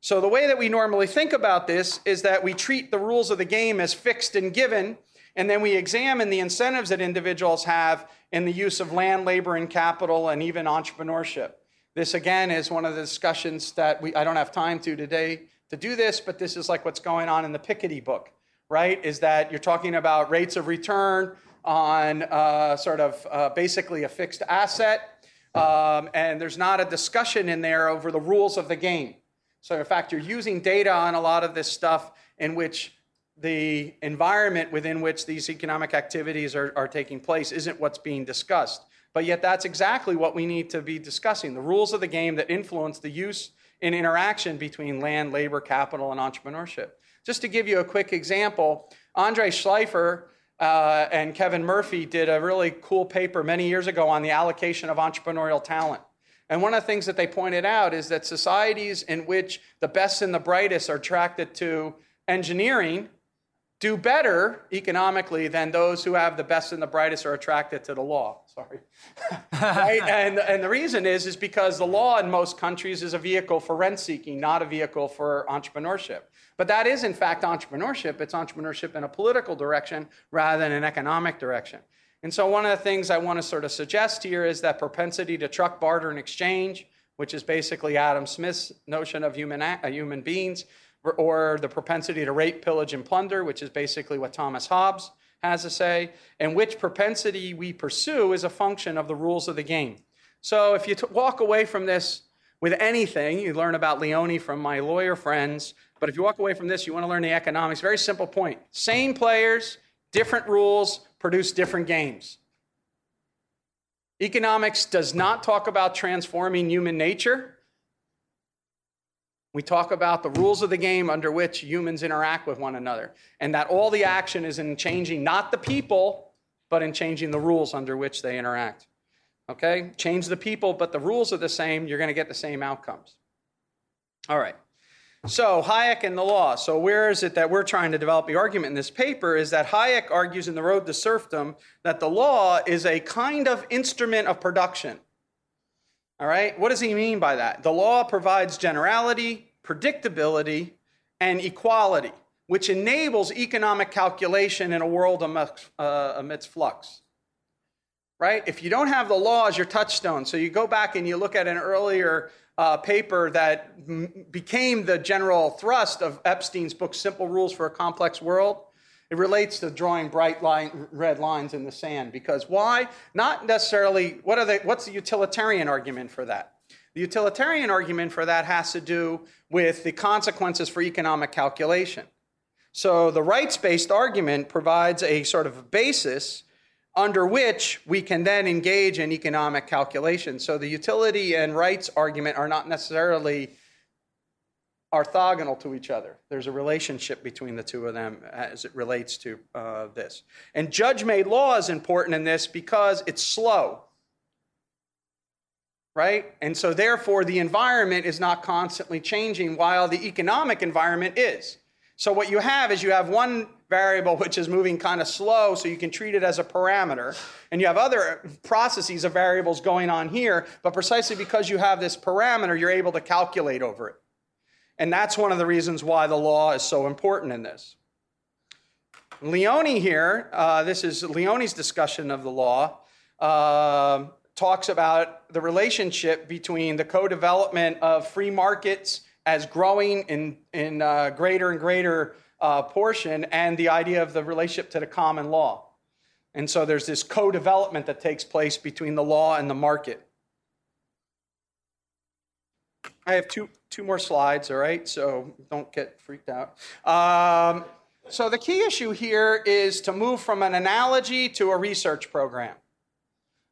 So, the way that we normally think about this is that we treat the rules of the game as fixed and given, and then we examine the incentives that individuals have in the use of land, labor, and capital, and even entrepreneurship. This, again, is one of the discussions that we, I don't have time to today to do this, but this is like what's going on in the Piketty book, right? Is that you're talking about rates of return on uh, sort of uh, basically a fixed asset, um, and there's not a discussion in there over the rules of the game. So, in fact, you're using data on a lot of this stuff in which the environment within which these economic activities are, are taking place isn't what's being discussed. But yet, that's exactly what we need to be discussing the rules of the game that influence the use and interaction between land, labor, capital, and entrepreneurship. Just to give you a quick example, Andrei Shleifer uh, and Kevin Murphy did a really cool paper many years ago on the allocation of entrepreneurial talent. And one of the things that they pointed out is that societies in which the best and the brightest are attracted to engineering do better economically than those who have the best and the brightest are attracted to the law. Sorry. right? And, and the reason is, is because the law in most countries is a vehicle for rent seeking, not a vehicle for entrepreneurship. But that is, in fact, entrepreneurship. It's entrepreneurship in a political direction rather than an economic direction. And so, one of the things I want to sort of suggest here is that propensity to truck, barter, and exchange, which is basically Adam Smith's notion of human, uh, human beings, or the propensity to rape, pillage, and plunder, which is basically what Thomas Hobbes has to say, and which propensity we pursue is a function of the rules of the game. So if you t- walk away from this with anything, you learn about Leoni from my lawyer friends, but if you walk away from this, you want to learn the economics. Very simple point. Same players, different rules, produce different games. Economics does not talk about transforming human nature. We talk about the rules of the game under which humans interact with one another, and that all the action is in changing not the people, but in changing the rules under which they interact. Okay? Change the people, but the rules are the same, you're going to get the same outcomes. All right. So, Hayek and the law. So, where is it that we're trying to develop the argument in this paper? Is that Hayek argues in The Road to Serfdom that the law is a kind of instrument of production. All right, what does he mean by that? The law provides generality, predictability, and equality, which enables economic calculation in a world amidst, uh, amidst flux. Right? If you don't have the law as your touchstone, so you go back and you look at an earlier uh, paper that m- became the general thrust of Epstein's book, Simple Rules for a Complex World. It relates to drawing bright line, red lines in the sand. Because why? Not necessarily, what are the, what's the utilitarian argument for that? The utilitarian argument for that has to do with the consequences for economic calculation. So the rights based argument provides a sort of basis under which we can then engage in economic calculation. So the utility and rights argument are not necessarily orthogonal to each other. There's a relationship between the two of them as it relates to uh, this. And judge made law is important in this because it's slow. Right? And so, therefore, the environment is not constantly changing while the economic environment is. So, what you have is you have one variable which is moving kind of slow, so you can treat it as a parameter. And you have other processes of variables going on here, but precisely because you have this parameter, you're able to calculate over it. And that's one of the reasons why the law is so important in this. Leoni here, uh, this is Leoni's discussion of the law, uh, talks about the relationship between the co development of free markets as growing in, in uh, greater and greater uh, portion and the idea of the relationship to the common law. And so there's this co development that takes place between the law and the market. I have two, two more slides, all right? So don't get freaked out. Um, so the key issue here is to move from an analogy to a research program.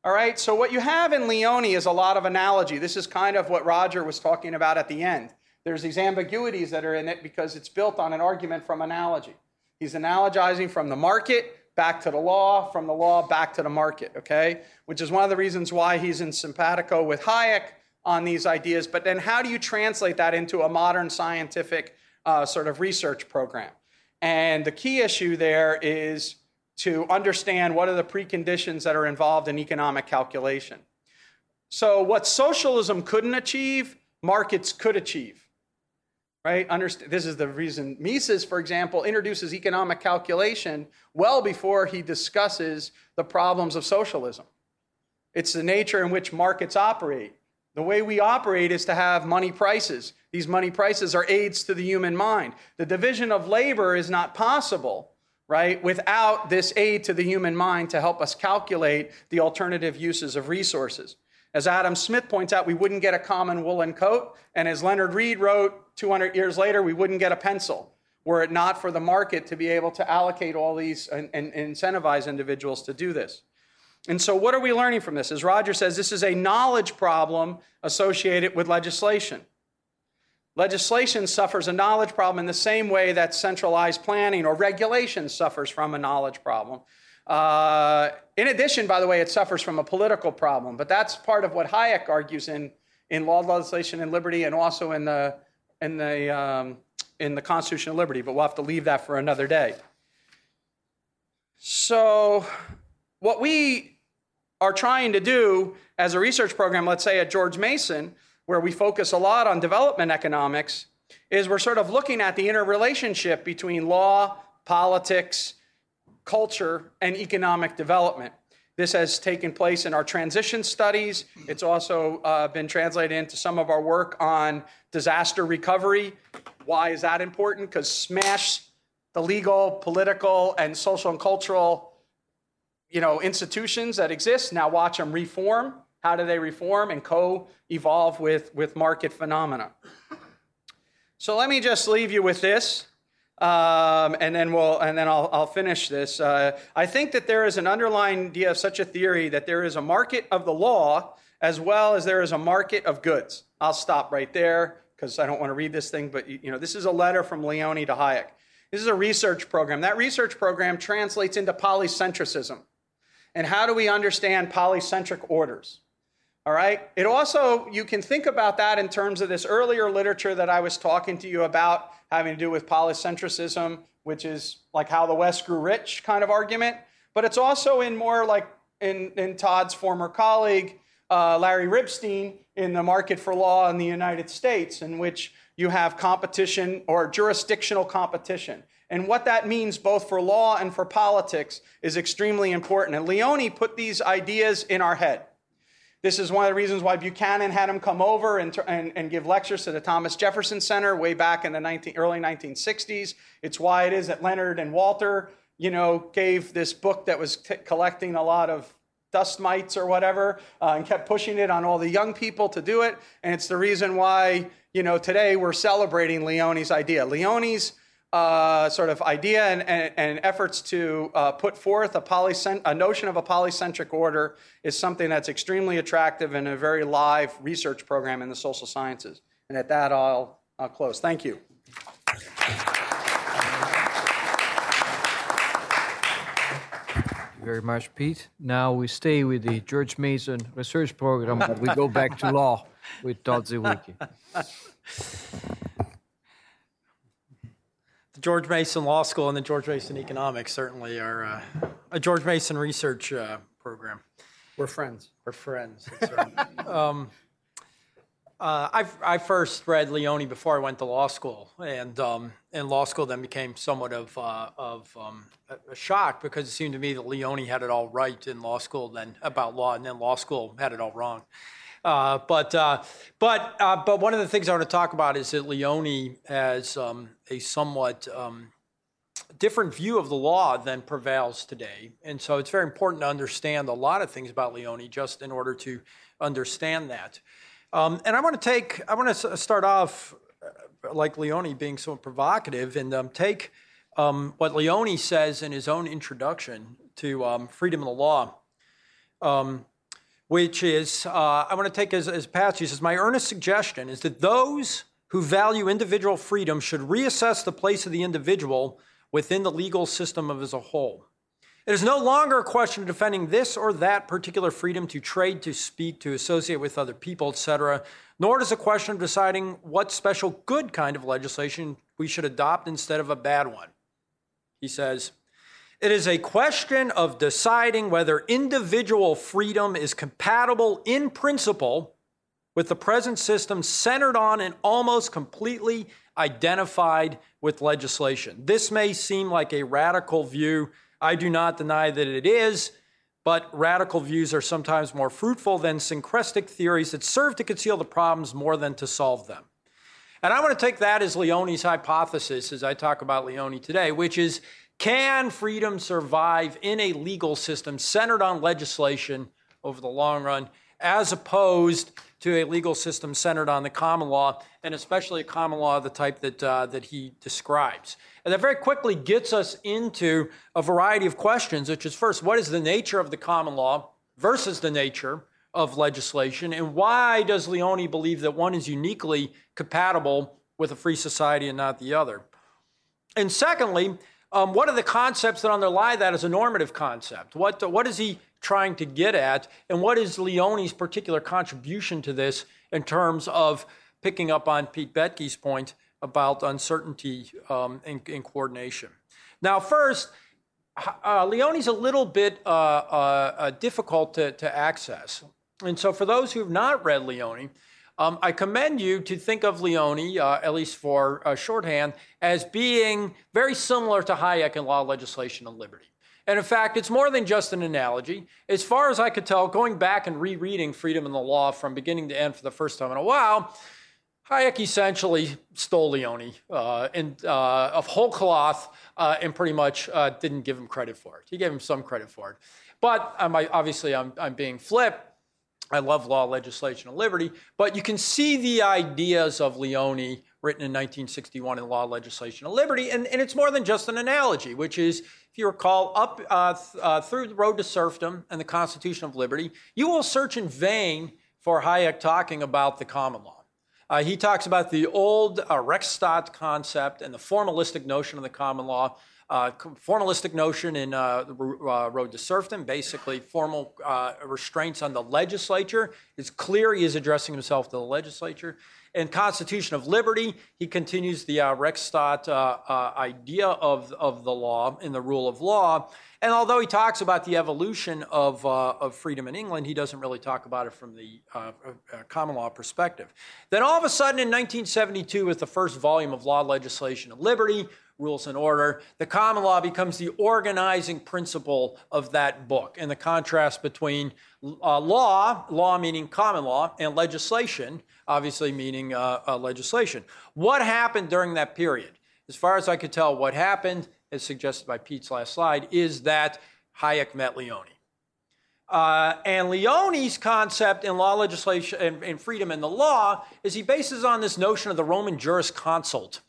All right, so what you have in Leoni is a lot of analogy. This is kind of what Roger was talking about at the end. There's these ambiguities that are in it because it's built on an argument from analogy. He's analogizing from the market back to the law, from the law back to the market, okay? Which is one of the reasons why he's in simpatico with Hayek on these ideas, but then how do you translate that into a modern scientific uh, sort of research program? And the key issue there is to understand what are the preconditions that are involved in economic calculation. So, what socialism couldn't achieve, markets could achieve. Right? Understand, this is the reason Mises, for example, introduces economic calculation well before he discusses the problems of socialism. It's the nature in which markets operate. The way we operate is to have money prices. These money prices are aids to the human mind. The division of labor is not possible, right, without this aid to the human mind to help us calculate the alternative uses of resources. As Adam Smith points out, we wouldn't get a common woolen coat. And as Leonard Read wrote 200 years later, we wouldn't get a pencil were it not for the market to be able to allocate all these and, and incentivize individuals to do this. And so, what are we learning from this? As Roger says, this is a knowledge problem associated with legislation. Legislation suffers a knowledge problem in the same way that centralized planning or regulation suffers from a knowledge problem. Uh, in addition, by the way, it suffers from a political problem, but that's part of what Hayek argues in, in Law, Legislation, and Liberty, and also in the, in, the, um, in the Constitution of Liberty, but we'll have to leave that for another day. So, what we are trying to do as a research program, let's say at George Mason, where we focus a lot on development economics, is we're sort of looking at the interrelationship between law, politics, culture, and economic development. This has taken place in our transition studies. It's also uh, been translated into some of our work on disaster recovery. Why is that important? Because smash the legal, political, and social and cultural you know, institutions that exist. Now watch them reform. How do they reform and co-evolve with, with market phenomena? So let me just leave you with this, um, and then we'll and then I'll, I'll finish this. Uh, I think that there is an underlying idea of such a theory that there is a market of the law as well as there is a market of goods. I'll stop right there because I don't want to read this thing, but you know, this is a letter from Leoni to Hayek. This is a research program. That research program translates into polycentricism. And how do we understand polycentric orders? All right. It also, you can think about that in terms of this earlier literature that I was talking to you about having to do with polycentricism, which is like how the West grew rich kind of argument. But it's also in more like in, in Todd's former colleague, uh, Larry Ribstein, in the market for law in the United States, in which you have competition or jurisdictional competition. And what that means, both for law and for politics, is extremely important. And Leoni put these ideas in our head. This is one of the reasons why Buchanan had him come over and, and, and give lectures to the Thomas Jefferson Center way back in the 19, early 1960s. It's why it is that Leonard and Walter, you know, gave this book that was t- collecting a lot of dust mites or whatever uh, and kept pushing it on all the young people to do it. And it's the reason why, you know, today we're celebrating Leoni's idea. Leoni's uh, sort of idea and, and, and efforts to uh, put forth a, polycent- a notion of a polycentric order is something that's extremely attractive and a very live research program in the social sciences. And at that, I'll, I'll close. Thank you. very much, Pete. Now we stay with the George Mason Research Program, but we go back to law with Todd Zywicki. George Mason Law School and the George Mason Economics certainly are uh, a George Mason research uh, program. We're friends. We're friends. right. um, uh, I first read Leoni before I went to law school, and um, and law school then became somewhat of uh, of um, a, a shock because it seemed to me that Leoni had it all right in law school, then about law, and then law school had it all wrong. Uh, but uh, but uh, but one of the things I want to talk about is that Leoni has um, a somewhat um, different view of the law than prevails today, and so it's very important to understand a lot of things about Leoni just in order to understand that. Um, and I want to take, I want to start off uh, like Leoni being somewhat provocative and um, take um, what Leoni says in his own introduction to um, freedom of the law, um, which is, uh, I want to take as, as he says, My earnest suggestion is that those who value individual freedom should reassess the place of the individual within the legal system of as a whole. It is no longer a question of defending this or that particular freedom to trade, to speak, to associate with other people, etc., nor is it a question of deciding what special good kind of legislation we should adopt instead of a bad one. He says, it is a question of deciding whether individual freedom is compatible in principle with the present system centered on and almost completely identified with legislation. This may seem like a radical view I do not deny that it is, but radical views are sometimes more fruitful than syncretic theories that serve to conceal the problems more than to solve them. And I want to take that as Leoni's hypothesis as I talk about Leoni today, which is can freedom survive in a legal system centered on legislation over the long run, as opposed to a legal system centered on the common law, and especially a common law of the type that, uh, that he describes? And that very quickly gets us into a variety of questions, which is first, what is the nature of the common law versus the nature of legislation? And why does Leoni believe that one is uniquely compatible with a free society and not the other? And secondly, um, what are the concepts that underlie that as a normative concept? What, what is he trying to get at? And what is Leoni's particular contribution to this in terms of picking up on Pete Boettke's point about uncertainty um, in, in, coordination. Now, first, uh, Leoni's a little bit uh, uh, uh, difficult to, to, access. And so, for those who have not read Leoni, um, I commend you to think of Leoni, uh, at least for uh, shorthand, as being very similar to Hayek in law, legislation, and liberty. And in fact, it's more than just an analogy. As far as I could tell, going back and rereading Freedom and the Law from beginning to end for the first time in a while, Hayek essentially stole Leoni uh, and, uh, of whole cloth uh, and pretty much uh, didn't give him credit for it. He gave him some credit for it. But um, I, obviously, I'm, I'm being flip. I love law, legislation, and liberty. But you can see the ideas of Leoni written in 1961 in Law, Legislation, and Liberty. And, and it's more than just an analogy, which is, if you recall, up uh, th- uh, through the road to serfdom and the Constitution of Liberty, you will search in vain for Hayek talking about the common law. Uh, he talks about the old uh, Rechtsstaat concept and the formalistic notion of the common law. Uh, formalistic notion in uh, the uh, Road to Serfdom, basically formal uh, restraints on the legislature. It's clear he is addressing himself to the legislature. In Constitution of Liberty, he continues the uh, Rechtsstaat idea of, of the law in the rule of law. And although he talks about the evolution of, uh, of freedom in England, he doesn't really talk about it from the uh, uh, common law perspective. Then all of a sudden in 1972, with the first volume of Law, Legislation, and Liberty, Rules and Order, the common law becomes the organizing principle of that book. And the contrast between uh, law, law meaning common law, and legislation, obviously meaning uh, uh, legislation. What happened during that period? As far as I could tell, what happened as suggested by Pete's last slide, is that Hayek met Leoni. Uh, and Leoni's concept in law legislation and, and, freedom in the law is he bases on this notion of the Roman jurisconsult.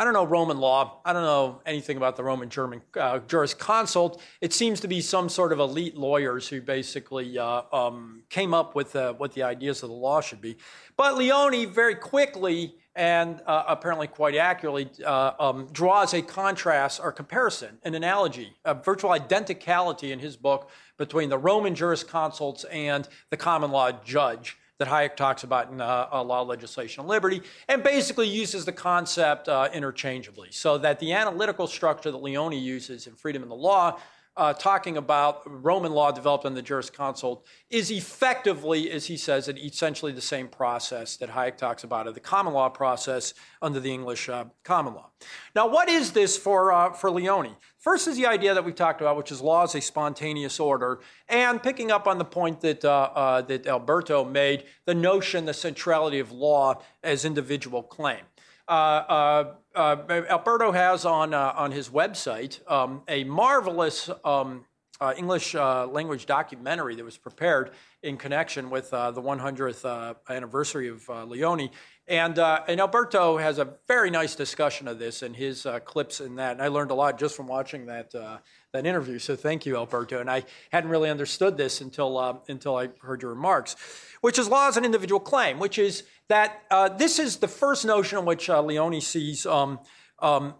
I don't know Roman law. I don't know anything about the Roman German uh, jurisconsult. It seems to be some sort of elite lawyers who basically uh, um, came up with uh, what the ideas of the law should be. But Leoni very quickly and uh, apparently quite accurately uh, um, draws a contrast or comparison, an analogy, a virtual identicality in his book between the Roman jurisconsults and the common law judge that Hayek talks about in uh, Law, Legislation, and Liberty, and basically uses the concept uh, interchangeably. So that the analytical structure that Leoni uses in Freedom in the Law, uh, talking about Roman law developed in the jurisconsult, is effectively, as he says, it essentially the same process that Hayek talks about of the common law process under the English uh, common law. Now, what is this for, uh, for Leoni? First is the idea that we've talked about, which is law is a spontaneous order, and picking up on the point that, uh, uh, that Alberto made, the notion, the centrality of law as individual claim. Uh, uh Alberto has on, uh, on his website um, a marvelous um, uh, English language documentary that was prepared in connection with the 100th anniversary of Leoni. And, uh, and Alberto has a very nice discussion of this in his uh, clips in that. And I learned a lot just from watching that, uh, that interview. So thank you, Alberto. And I hadn't really understood this until, uh, until I heard your remarks, which is law as an individual claim, which is that uh, this is the first notion in which uh, Leoni sees um, um,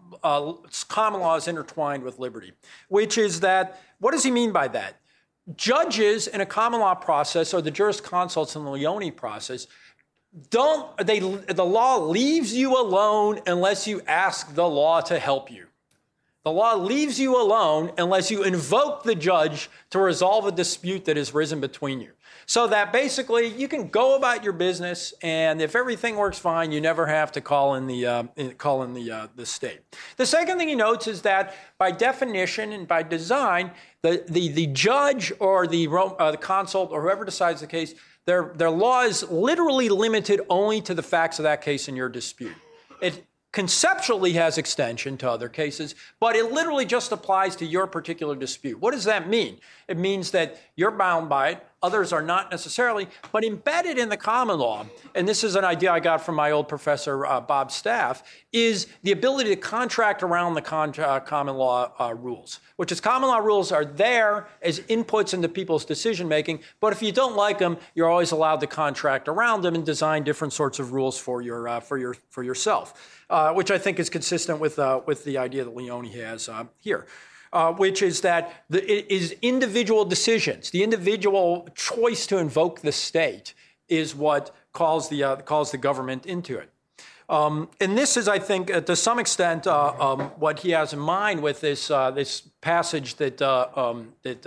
common law is intertwined with liberty, which is that, what does he mean by that? Judges in a common law process or the jurisconsults in the Leoni process don't they the law leaves you alone unless you ask the law to help you the law leaves you alone unless you invoke the judge to resolve a dispute that has risen between you so that basically you can go about your business and if everything works fine you never have to call in the uh, call in the uh, the state the second thing he notes is that by definition and by design the the, the judge or the, uh, the consult or whoever decides the case their, their law is literally limited only to the facts of that case in your dispute. It conceptually has extension to other cases, but it literally just applies to your particular dispute. What does that mean? It means that you're bound by it, others are not necessarily, but embedded in the common law, and this is an idea I got from my old professor, uh, Bob Staaf, is the ability to contract around the con- uh, common law uh, rules, which is common law rules are there as inputs into people's decision making, but if you don't like them, you're always allowed to contract around them and design different sorts of rules for, your, uh, for, your, for yourself uh, which I think is consistent with, uh, with the idea that Leoni has here. Uh, which is that the, it is individual decisions, the individual choice to invoke the state is what calls the, uh, calls the government into it. Um, and this is, I think, uh, to some extent, um, what he has in mind with this, this passage that, um, that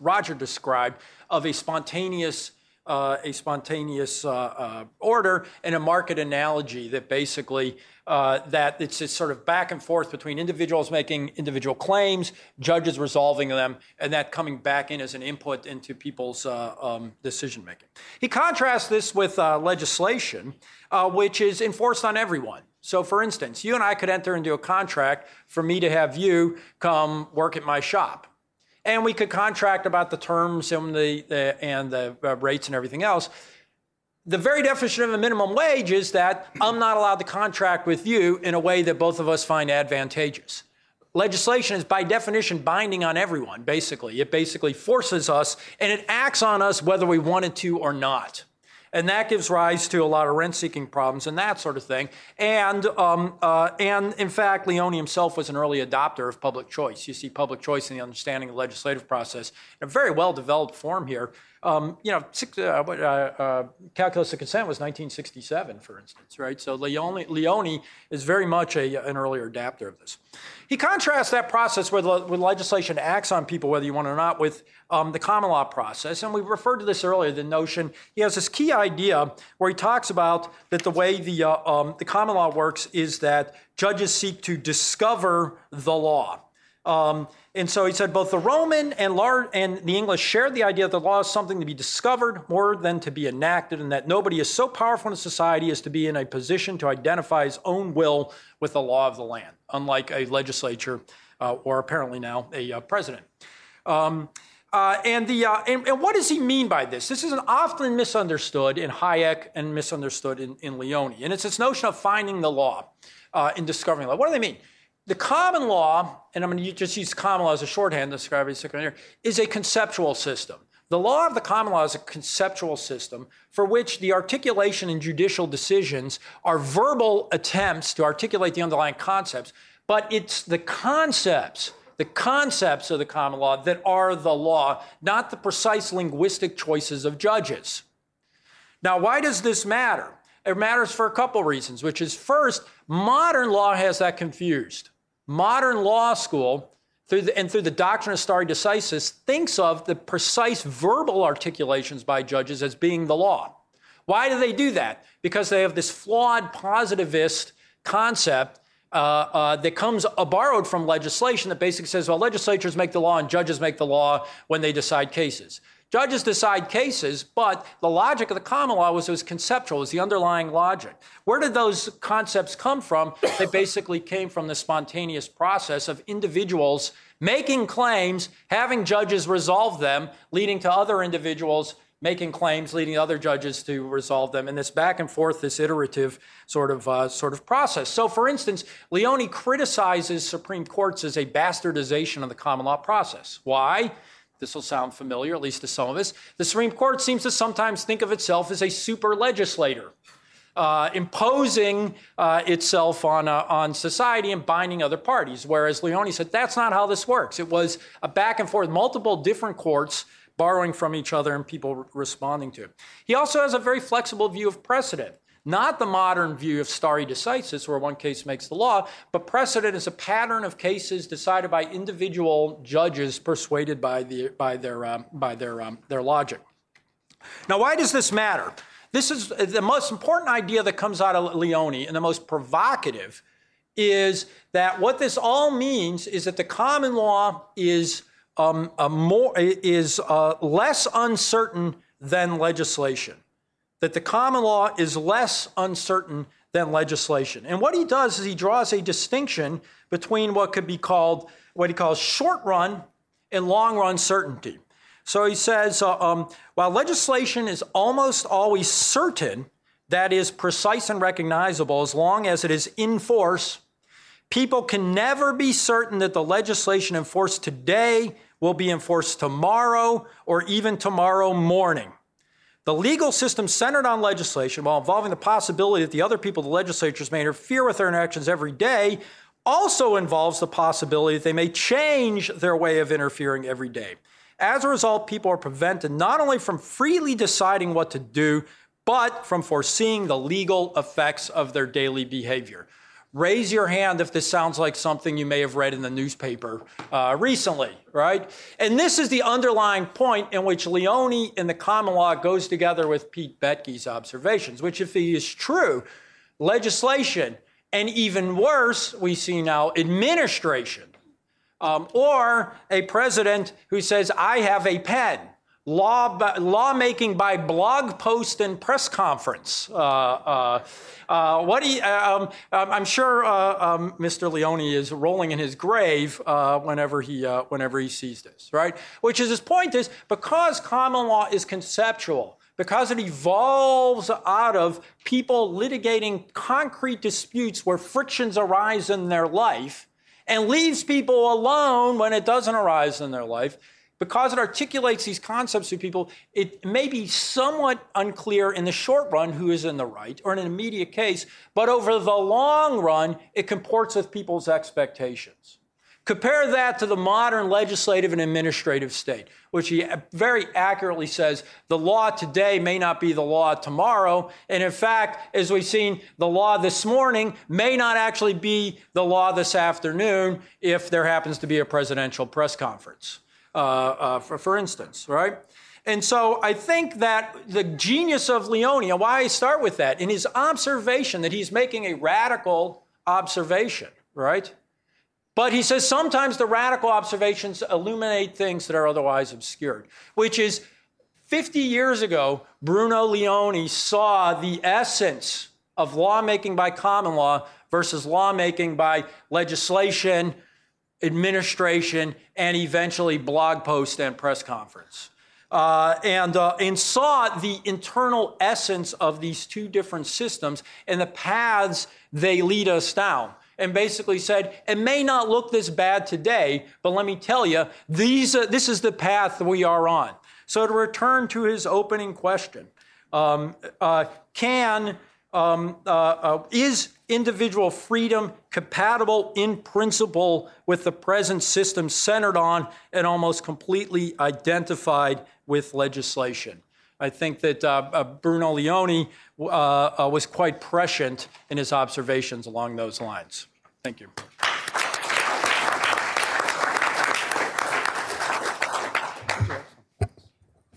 Roger described of a spontaneous uh, a spontaneous uh, uh, order and a market analogy that basically uh, that it's this sort of back and forth between individuals making individual claims, judges resolving them, and that coming back in as an input into people's um, decision making. He contrasts this with legislation, which is enforced on everyone. So, for instance, you and I could enter into a contract for me to have you come work at my shop and we could contract about the terms and the, the and the uh, rates and everything else. The very definition of a minimum wage is that I'm not allowed to contract with you in a way that both of us find advantageous. Legislation is by definition binding on everyone, basically. It basically forces us and it acts on us whether we wanted to or not and that gives rise to a lot of rent-seeking problems and that sort of thing. And um, uh, and in fact, Leoni himself was an early adopter of public choice. You see public choice in the understanding of the legislative process in a very well-developed form here. Um, you know, six, uh, uh, uh, calculus of consent was 1967, for instance, right? So Leoni, Leoni is very much a, an earlier adapter of this. He contrasts that process where, the, where legislation acts on people, whether you want it or not, with um, the common law process. And we referred to this earlier, the notion, he has this key idea where he talks about that the way the, uh, um, the common law works is that judges seek to discover the law. Um, and so he said both the Roman and, and the English shared the idea that the law is something to be discovered more than to be enacted, and that nobody is so powerful in a society as to be in a position to identify his own will with the law of the land, unlike a legislature uh, or apparently now a uh, president. Um, Uh, and, the, uh, and, and, what does he mean by this? This is often misunderstood in Hayek and misunderstood in, in Leoni. And it's this notion of finding the law uh, in discovering law. What do they mean? The common law, and I'm going to just use common law as a shorthand to describe it here, is a conceptual system. The law of the common law is a conceptual system for which the articulation in judicial decisions are verbal attempts to articulate the underlying concepts, but it's the concepts the concepts of the common law that are the law, not the precise linguistic choices of judges. Now, why does this matter? It matters for a couple reasons, which is first, modern law has that confused. Modern law school, through the, and through the doctrine of stare decisis, thinks of the precise verbal articulations by judges as being the law. Why do they do that? Because they have this flawed positivist concept uh, uh, that comes uh, borrowed from legislation that basically says, well, legislatures make the law and judges make the law when they decide cases. Judges decide cases, but the logic of the common law was was conceptual, was the underlying logic. Where did those concepts come from? They basically came from the spontaneous process of individuals making claims, having judges resolve them, leading to other individuals making claims, leading other judges to resolve them, and this back and forth, this iterative sort of uh, sort of process. So, for instance, Leoni criticizes Supreme Courts as a bastardization of the common law process. Why? This will sound familiar, at least to some of us. The Supreme Court seems to sometimes think of itself as a super legislator. Uh, imposing uh, itself on, uh, on society and binding other parties. Whereas Leoni said that's not how this works. It was a back and forth, multiple different courts borrowing from each other and people responding to it. He also has a very flexible view of precedent. Not the modern view of stare decisis, where one case makes the law, but precedent is a pattern of cases decided by individual judges persuaded by, the, by, their, um, by their, um, their logic. Now, why does this matter? This is the most important idea that comes out of Leoni and the most provocative is that what this all means is that the common law is um, more, is uh, less uncertain than legislation. That the common law is less uncertain than legislation. And what he does is he draws a distinction between what could be called what he calls short run and long run certainty. So he says, uh, um, while legislation is almost always certain, that is precise and recognizable as long as it is in force, people can never be certain that the legislation enforced today will be enforced tomorrow or even tomorrow morning. The legal system centered on legislation, while involving the possibility that the other people the legislatures may interfere with their interactions every day, also involves the possibility that they may change their way of interfering every day. As a result, people are prevented not only from freely deciding what to do, but from foreseeing the legal effects of their daily behavior. Raise your hand if this sounds like something you may have read in the newspaper uh, recently, right? And this is the underlying point in which Leoni in the common law goes together with Pete Boettke's observations, which, if he is true, legislation, and even worse, we see now administration, um, or a president who says, I have a pen law lawmaking by blog post and press conference. Uh, uh, uh, what he, uh, um, um, I'm sure uh, um, Mr. Leoni is rolling in his grave uh, whenever he whenever he sees this, right? Which is his point is because common law is conceptual. Because it evolves out of people litigating concrete disputes where frictions arise in their life and leaves people alone when it doesn't arise in their life, because it articulates these concepts to people, it may be somewhat unclear in the short run who is in the right or in an immediate case, but over the long run, it comports with people's expectations. Compare that to the modern legislative and administrative state, which he very accurately says the law today may not be the law tomorrow. And in fact, as we've seen, the law this morning may not actually be the law this afternoon if there happens to be a presidential press conference. Uh, uh, for, for instance, right? And so I think that the genius of Leoni, and why I start with that, in his observation that he's making a radical observation, right? But he says sometimes the radical observations illuminate things that are otherwise obscured, which is 50 years ago, Bruno Leoni saw the essence of lawmaking by common law versus lawmaking by legislation administration, and eventually blog post and press conference. Uh, and, uh, and saw the internal essence of these two different systems and the paths they lead us down. And basically said, it may not look this bad today, but let me tell you, these, uh, this is the path we are on. So, to return to his opening question, um, uh, can um, uh, uh, is individual freedom compatible in principle with the present system centered on and almost completely identified with legislation? I think that uh, uh Bruno Leoni uh, uh, was quite prescient in his observations along those lines. Thank you.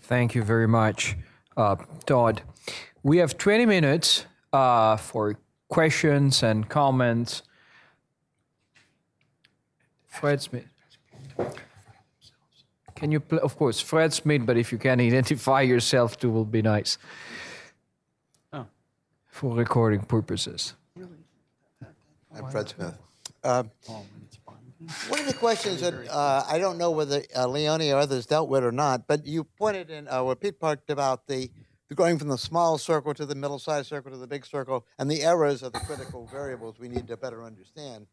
Thank you very much, Todd. We have 20 minutes uh, for questions and comments. Fred Smith. Can you, pl- of course, Fred Smith, but if you can identify yourself too, will be nice. Oh. For recording purposes. I'm Fred Smith. Uh, one of the questions that uh, I don't know whether uh, Leoni or others dealt with or not, but you pointed in, uh, where Pete talked about the going from the small circle to the middle sized circle to the big circle, and the errors are the critical variables we need to better understand.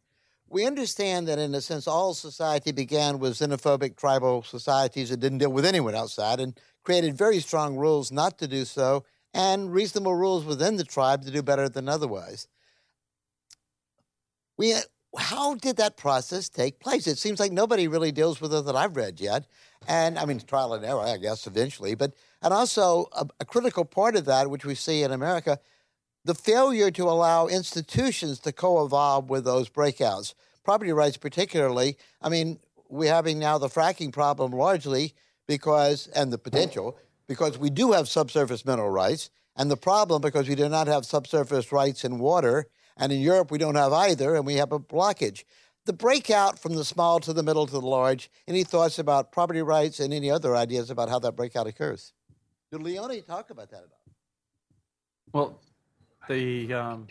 We understand that, in a sense, all society began with xenophobic tribal societies that didn't deal with anyone outside and created very strong rules not to do so and reasonable rules within the tribe to do better than otherwise. We, uh, how did that process take place? It seems like nobody really deals with it that I've read yet. And I mean, trial and error, I guess, eventually. But and also, a, a critical part of that, which we see in America, the failure to allow institutions to co evolve with those breakouts. Property rights, particularly. I mean, we're having now the fracking problem largely because, and the potential, because we do have subsurface mineral rights, and the problem because we do not have subsurface rights in water, and in Europe we don't have either, and we have a blockage. The breakout from the small to the middle to the large, any thoughts about property rights and any other ideas about how that breakout occurs? Did Leoni talk about that at all? Well, the um,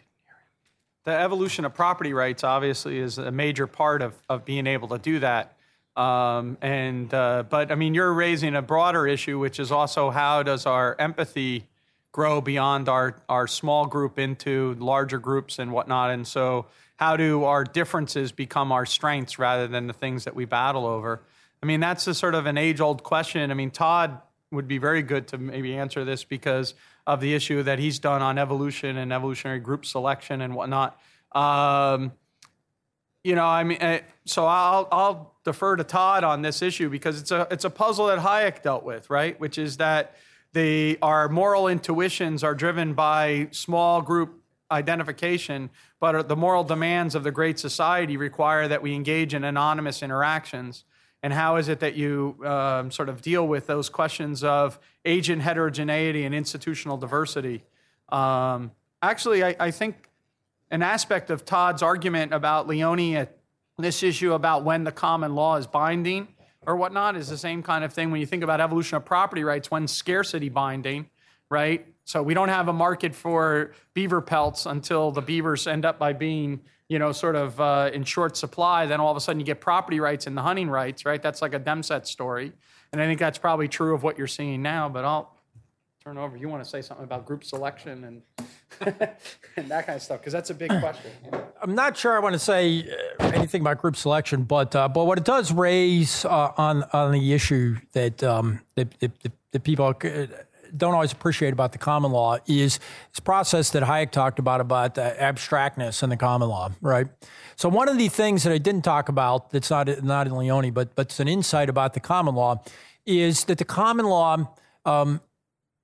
the evolution of property rights obviously is a major part of, of being able to do that. Um, and uh, but I mean, you're raising a broader issue, which is also how does our empathy grow beyond our our small group into larger groups and whatnot? And so, how do our differences become our strengths rather than the things that we battle over? I mean, that's a sort of an age old question. I mean, Todd would be very good to maybe answer this because of the issue that he's done on evolution and evolutionary group selection and whatnot. Um, you know, I mean, eh, so I'll I'll defer to Todd on this issue because it's a it's a puzzle that Hayek dealt with, right? Which is that the our moral intuitions are driven by small group identification, but the moral demands of the great society require that we engage in anonymous interactions and how is it that you um, sort of deal with those questions of agent heterogeneity and institutional diversity? Um, actually, I, I, think an aspect of Todd's argument about Leoni, this issue about when the common law is binding or whatnot, is the same kind of thing when you think about evolution of property rights, when scarcity binding, right? So we don't have a market for beaver pelts until the beavers end up by being you know, sort of uh, in short supply, then all of a sudden you get property rights and the hunting rights, right? That's like a Demsetz story. And I think that's probably true of what you're seeing now, but I'll turn over. You want to say something about group selection and, and that kind of stuff, because that's a big question. I'm not sure I want to say uh, anything about group selection, but uh, but what it does raise uh, on on the issue that um, that, that, that people uh, don't always appreciate about the common law is this process that Hayek talked about about the abstractness in the common law, right? So one of the things that I didn't talk about that's not not in Leoni, but but it's an insight about the common law, is that the common law. Um,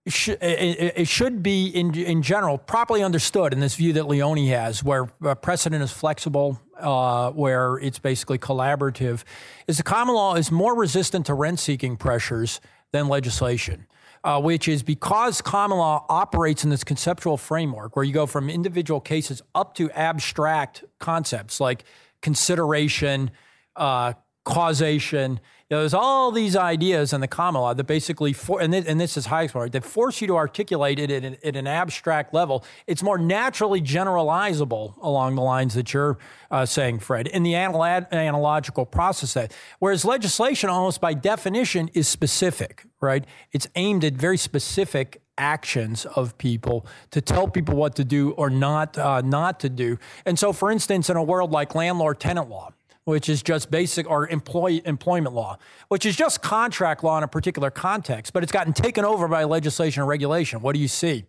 it should be in in general properly understood in this view that Leoni has, where precedent is flexible, uh, where it's basically collaborative. Is the common law is more resistant to rent seeking pressures than legislation uh, which is because common law operates in this conceptual framework where you go from individual cases up to abstract concepts like consideration, uh, causation. You know, there's all these ideas in the common law that basically, for, and, this, and this is high part, that force you to articulate it at an, at an abstract level. It's more naturally generalizable along the lines that you're uh, saying, Fred, in the anal- analogical process. That whereas legislation, almost by definition, is specific, right? It's aimed at very specific actions of people to tell people what to do or not uh, not to do. And so, for instance, in a world like landlord-tenant law, which is just basic or employee employment law, which is just contract law in a particular context, but it's gotten taken over by legislation and regulation. What do you see?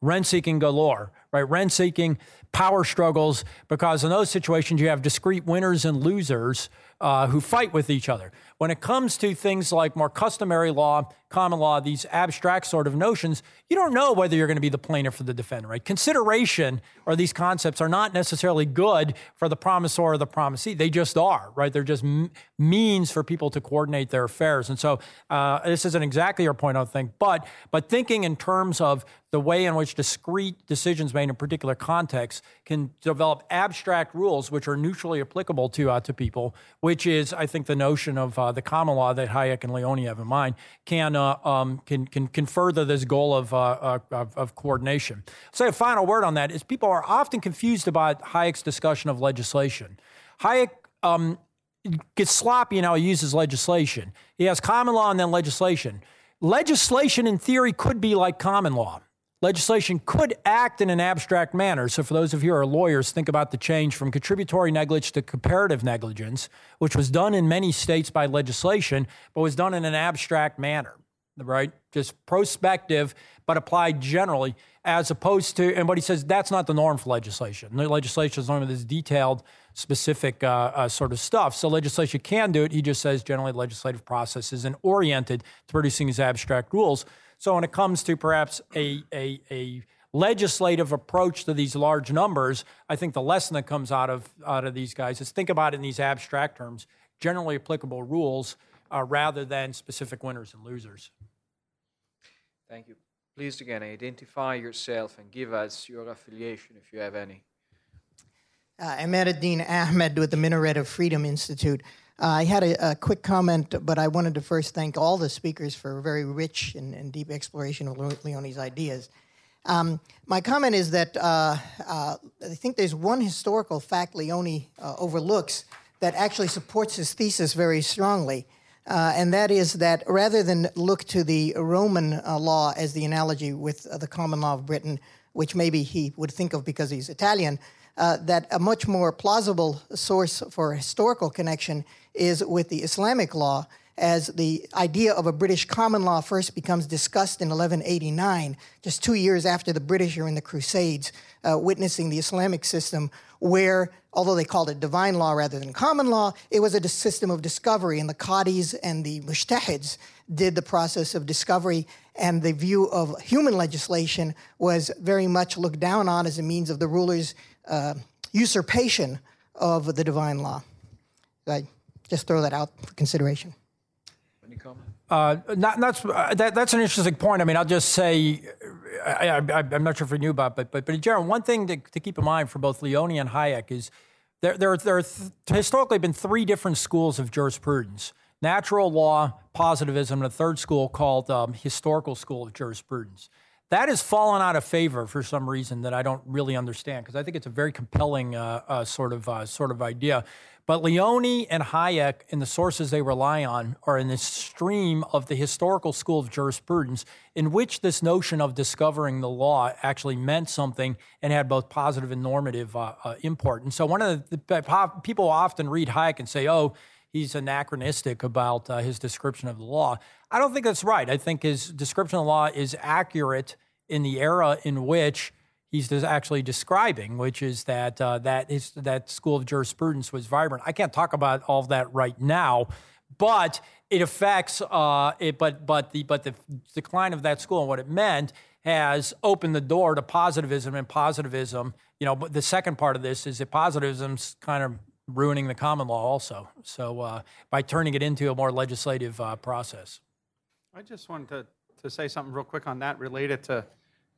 Rent seeking galore, right? Rent seeking, power struggles, because in those situations you have discrete winners and losers uh, who fight with each other. When it comes to things like more customary law, common law, these abstract sort of notions, you don't know whether you're going to be the plaintiff or the defendant, right? Consideration or these concepts are not necessarily good for the promisor or the promisee. They just are, right? They're just m- means for people to coordinate their affairs. And so uh, this isn't exactly your point, I think, but but thinking in terms of the way in which discrete decisions made in particular contexts can develop abstract rules which are neutrally applicable to uh, to people, which is, I think, the notion of uh, the common law that Hayek and Leoni have in mind, can uh, um, can, can can further this goal of, uh, of, of coordination. Say a final word on that is people are often confused about Hayek's discussion of legislation. Hayek. Um, gets sloppy in how he uses legislation. He has common law and then legislation. Legislation, in theory, could be like common law legislation could act in an abstract manner. So, for those of you who are lawyers, think about the change from contributory negligence to comparative negligence, which was done in many states by legislation, but was done in an abstract manner, right? Just prospective, but applied generally, as opposed to, and what he says, that's not the norm for legislation. The legislation is normally this detailed, specific uh, uh, sort of stuff. So, legislation can do it. He just says generally, legislative process isn't oriented to producing these abstract rules. So when it comes to perhaps a, a, a legislative approach to these large numbers, I think the lesson that comes out of out of these guys is think about it in these abstract terms, generally applicable rules, uh, rather than specific winners and losers. Thank you. Please again identify yourself and give us your affiliation if you have any. Uh, Imad-ad-Dean Ahmad with the Minaret of Freedom Institute. Uh, I had a, a, quick comment, but I wanted to first thank all the speakers for a very rich and, and deep exploration of Leoni's ideas. Um, my comment is that uh, uh, I think there's one historical fact Leoni uh, overlooks that actually supports his thesis very strongly, uh, and that is that rather than look to the Roman uh, law as the analogy with the common law of Britain, which maybe he would think of because he's Italian, that a much more plausible source for historical connection is with the Islamic law, as the idea of a British common law first becomes discussed in 1189, just two years after the British are in the Crusades, uh, witnessing the Islamic system, where, although they called it divine law rather than common law, it was a system of discovery, and the qadis and the mujtahids did the process of discovery, and the view of human legislation was very much looked down on as a means of the ruler's uh, usurpation of the divine law. I just throw that out for consideration. Any comment? Uh, not, not, uh, that, that's an interesting point. I mean, I'll just say, I, am not sure if you knew about, but but but in general, one thing to, to keep in mind for both Leoni and Hayek is there there there have th- historically been three different schools of jurisprudence: natural law, positivism, and a third school called um, historical school of jurisprudence. That has fallen out of favor for some reason that I don't really understand because I think it's a very compelling uh, uh, sort of uh, sort of idea. But Leoni and Hayek and the sources they rely on are in this stream of the historical school of jurisprudence in which this notion of discovering the law actually meant something and had both positive and normative uh, uh, import. And so one of the, the, people often read Hayek and say, oh, he's anachronistic about uh, his description of the law. I don't think that's right. I think his description of the law is accurate in the era in which he's actually describing, which is that uh, that is that school of jurisprudence was vibrant. I can't talk about all of that right now, but it affects uh, it. But but the but the decline of that school and what it meant has opened the door to positivism and positivism. You know, but the second part of this is that positivism's kind of ruining the common law also. So uh, by turning it into a more legislative uh, process. I just wanted to to say something real quick on that related to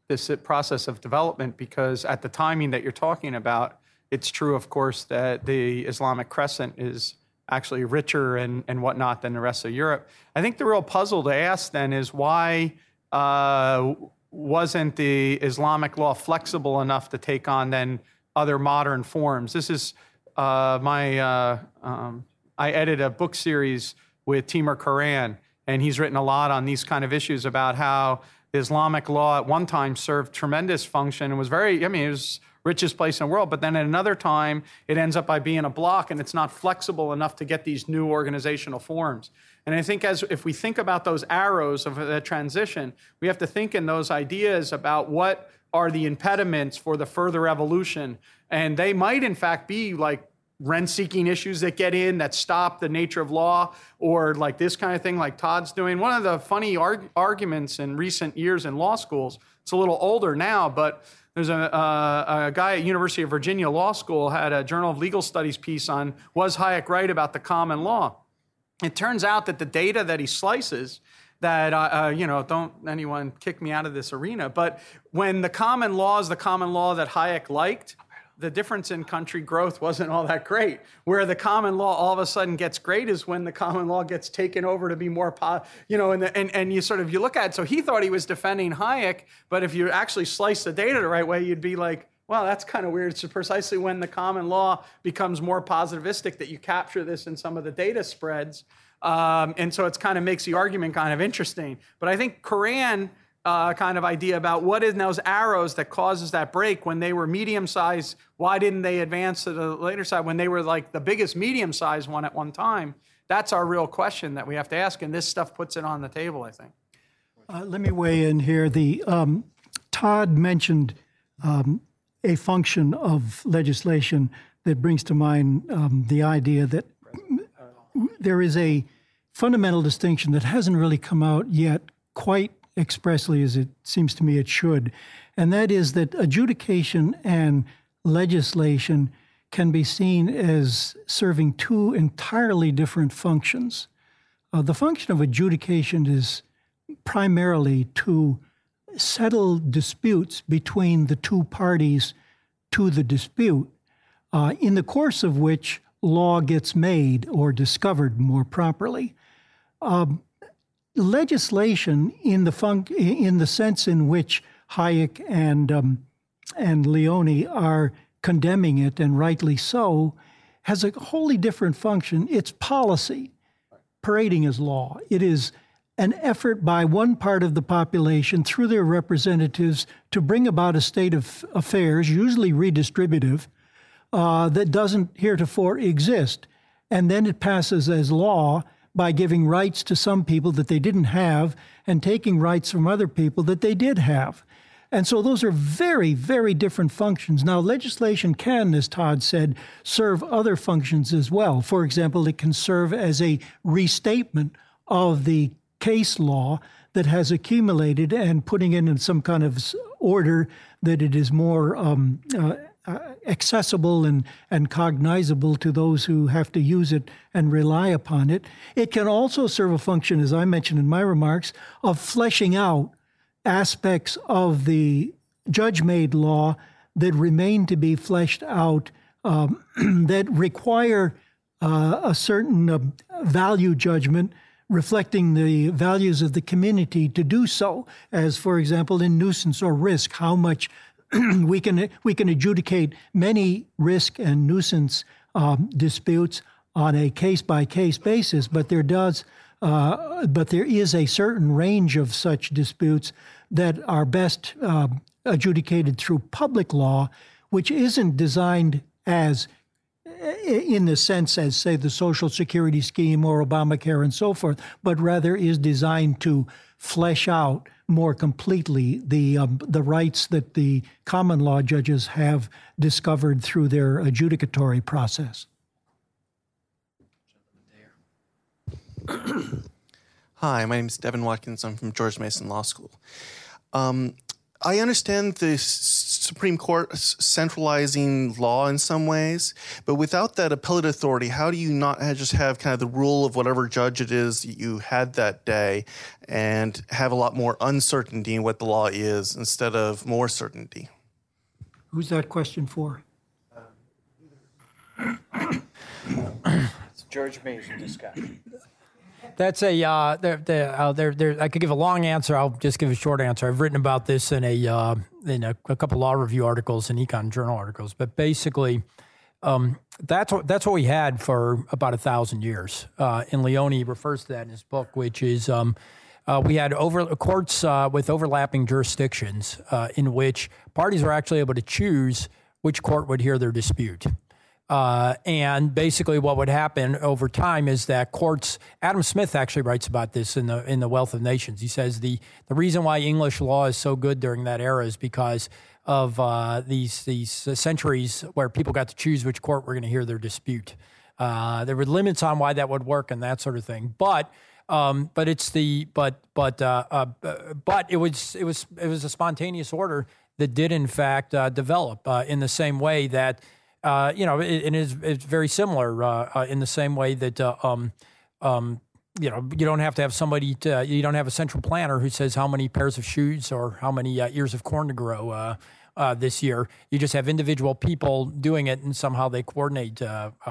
this process of development because at the timing that you're talking about, it's true, of course, that the Islamic crescent is actually richer and, and whatnot than the rest of Europe. I think the real puzzle to ask then is why uh, wasn't the Islamic law flexible enough to take on then other modern forms? This is uh, my, uh, um, I edit a book series with Timur Kuran, and he's written a lot on these kind of issues about how Islamic law at one time served tremendous function and was very, I mean, it was richest place in the world. But then at another time, it ends up by being a block and it's not flexible enough to get these new organizational forms. And I think as if we think about those arrows of the transition, we have to think in those ideas about what are the impediments for the further evolution. And they might in fact be like rent seeking issues that get in that stop the nature of law or like this kind of thing like Todd's doing. One of the funny arg- arguments in recent years in law schools, it's a little older now, but there's a, uh, a, guy at University of Virginia Law School had a Journal of Legal Studies piece on was Hayek right about the common law? It turns out that the data that he slices that uh, uh, you know don't anyone kick me out of this arena but when the common law is the common law that hayek liked the difference in country growth wasn't all that great. Where the common law all of a sudden gets great is when the common law gets taken over to be more, po- you know, and, the, and, and you sort of, you look at it. So he thought he was defending Hayek, but if you actually slice the data the right way, you'd be like, well, that's kind of weird. It's precisely when the common law becomes more positivistic that you capture this in some of the data spreads. Um, and so it kind of makes the argument kind of interesting. But I think Kuran uh, kind of idea about what is those arrows that causes that break when they were medium sized why didn't they advance to the later side when they were like the biggest medium sized one at one time? That's our real question that we have to ask and this stuff puts it on the table i think. Uh, let me weigh in here. The um, todd mentioned um, a function of legislation that brings to mind um, the idea that there is a fundamental distinction that hasn't really come out yet quite expressly as it seems to me it should, and that is that adjudication and legislation can be seen as serving two entirely different functions. Uh, the function of adjudication is primarily to settle disputes between the two parties to the dispute, uh, in the course of which law gets made or discovered more properly. Um, legislation in the in the sense in which Hayek and um, and Leoni are condemning it, and rightly so, has a wholly different function. It's policy, parading as law. It is an effort by one part of the population through their representatives to bring about a state of affairs, usually redistributive, uh, that doesn't heretofore exist. And then it passes as law by giving rights to some people that they didn't have and taking rights from other people that they did have. And so those are very, very different functions. Now, legislation can, as Todd said, serve other functions as well. For example, it can serve as a restatement of the case law that has accumulated and putting it in some kind of order that it is more um, uh, uh, accessible and, and cognizable to those who have to use it and rely upon it. It can also serve a function, as I mentioned in my remarks, of fleshing out aspects of the judge made law that remain to be fleshed out um, that require uh, a certain uh, value judgment reflecting the values of the community to do so, as for example in nuisance or risk, how much we can we can adjudicate many risk and nuisance um, disputes on a case by case basis, but there does uh, but there is a certain range of such disputes that are best uh, adjudicated through public law, which isn't designed as in the sense as say the social security scheme or obamacare and so forth but rather is designed to flesh out more completely the um, the rights that the common law judges have discovered through their adjudicatory process. Hi, my name is Devin Watkins. I'm from George Mason Law School. Um, I understand the Supreme Court centralizing law in some ways, but without that appellate authority, how do you not just have kind of the rule of whatever judge it is you had that day and have a lot more uncertainty in what the law is instead of more certainty? Who's that question for? It's George Mason discussion. That's a uh, there, there, uh, there, there. I could give a long answer. I'll just give a short answer. I've written about this in a uh, in a, a couple law review articles and econ journal articles. But basically, um, that's what that's what we had for about a thousand years. Uh, and Leoni refers to that in his book, which is um, uh, we had over courts uh, with overlapping jurisdictions uh, in which parties were actually able to choose which court would hear their dispute. Uh, and basically, what would happen over time is that courts. Adam Smith actually writes about this in the in the Wealth of Nations. He says the the reason why English law is so good during that era is because of uh, these these centuries where people got to choose which court were going to hear their dispute. Uh, there were limits on why that would work and that sort of thing, but. Um, but it's the but but uh, uh, but it was it was it was a spontaneous order that did in fact uh, develop in the same way that uh, you know it, it is it's very similar uh, uh, in the same way that uh, um, um, you know you don't have to have somebody to, you don't have a central planner who says how many pairs of shoes or how many uh, ears of corn to grow. This year, you just have individual people doing it, and somehow they coordinate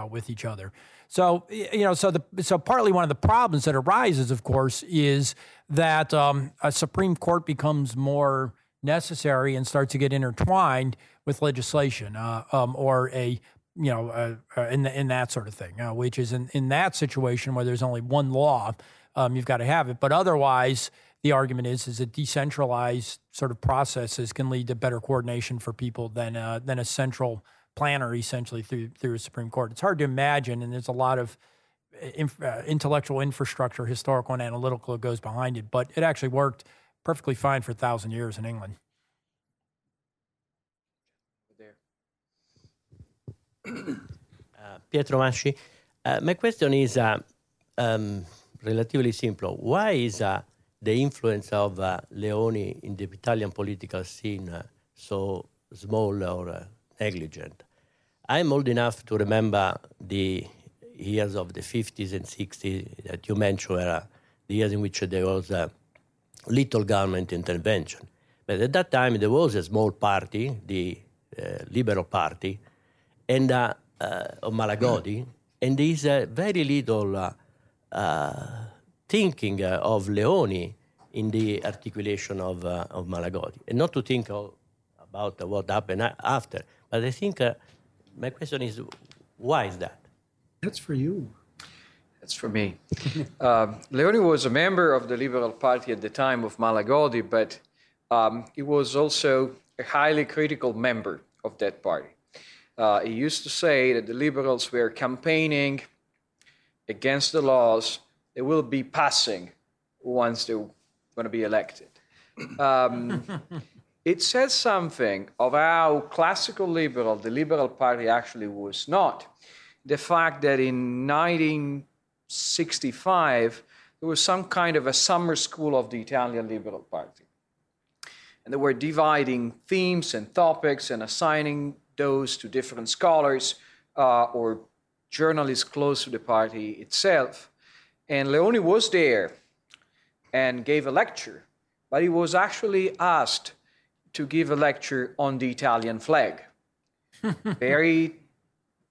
with each other. So you know, so the so partly one of the problems that arises, of course, is that um, a Supreme Court becomes more necessary and starts to get intertwined with legislation uh, um, or a you know uh, uh, in the, in that sort of thing, uh, which is in, in that situation where there's only one law, um, you've got to have it. But otherwise, the argument is is that decentralized sort of processes can lead to better coordination for people than uh, than a central planner essentially through through a Supreme Court. It's hard to imagine, and there's a lot of uh, intellectual infrastructure, historical and analytical, that goes behind it. But it actually worked perfectly fine for a thousand years in England. Uh, Pietro Masci. Uh, my question is uh, um, relatively simple. Why is the influence of Leoni in the Italian political scene so small or negligent? I'm old enough to remember the years of the 50s and 60s that you mentioned were the years in which there was little government intervention. But at that time, there was a small party, the uh, Liberal Party, and uh, uh, of Malagodi, and there is uh, very little uh, uh, thinking uh, of Leoni in the articulation of, uh, of Malagodi, and not to think of, about uh, what happened after. But I think uh, my question is, why is that? That's for you. That's for me. um, Leoni was a member of the Liberal Party at the time of Malagodi, but um, he was also a highly critical member of that party. Uh, he used to say that the liberals were campaigning against the laws they will be passing once they're going to be elected. Um, it says something of how classical liberal the Liberal Party actually was not. The fact that in 1965 there was some kind of a summer school of the Italian Liberal Party. And they were dividing themes and topics and assigning those to different scholars uh, or journalists close to the party itself. And Leone was there and gave a lecture, but he was actually asked to give a lecture on the Italian flag. Very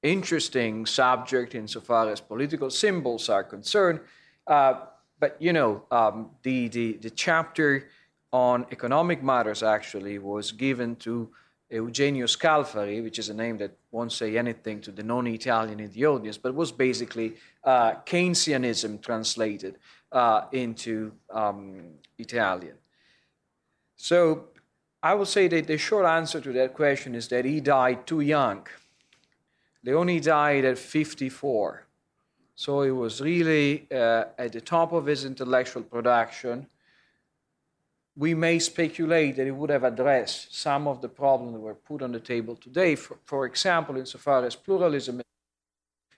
interesting subject insofar as political symbols are concerned. Uh, but you know, um, the, the, the chapter on economic matters actually was given to Eugenio Scalfari, which is a name that won't say anything to the non-Italian in the audience, but was basically uh, Keynesianism translated uh, into um, Italian. So I will say that the short answer to that question is that he died too young. Leoni died at 54. So he was really uh, at the top of his intellectual production. We may speculate that he would have addressed some of the problems that were put on the table today. For, for example, insofar as pluralism,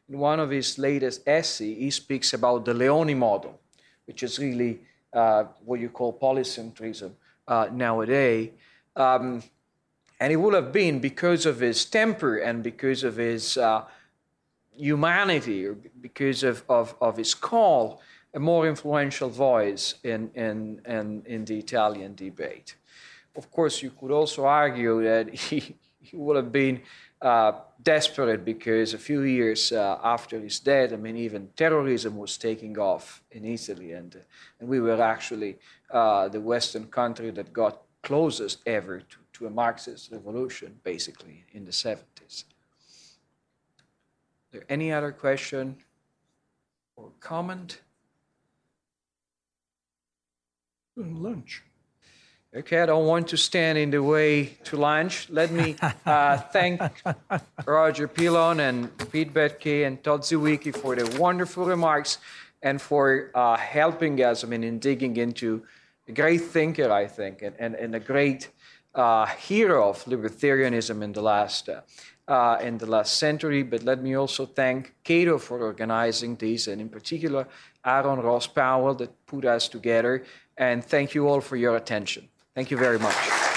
in one of his latest essays, he speaks about the Leoni model, which is really uh, what you call polycentrism uh, nowadays. Um, and it would have been because of his temper and because of his uh, humanity or because of, of, of his call, a more influential voice in, in, in, in the Italian debate. Of course, you could also argue that he, he would have been uh, desperate because a few years uh, after his death, I mean, even terrorism was taking off in Italy, and, and we were actually uh, the Western country that got closest ever to, to a Marxist revolution, basically, in the 70s. there any other question or comment? Lunch. Okay, I don't want to stand in the way to lunch. Let me uh, thank Roger Pilon and Pete Boettke and Todd Zywicki for their wonderful remarks and for uh, helping us, I mean, in digging into a great thinker, I think, and, and, and a great uh, hero of libertarianism in the last uh, uh, in the last century. But let me also thank Cato for organizing these, and in particular Aaron Ross Powell that put us together. And thank you all for your attention. Thank you very much.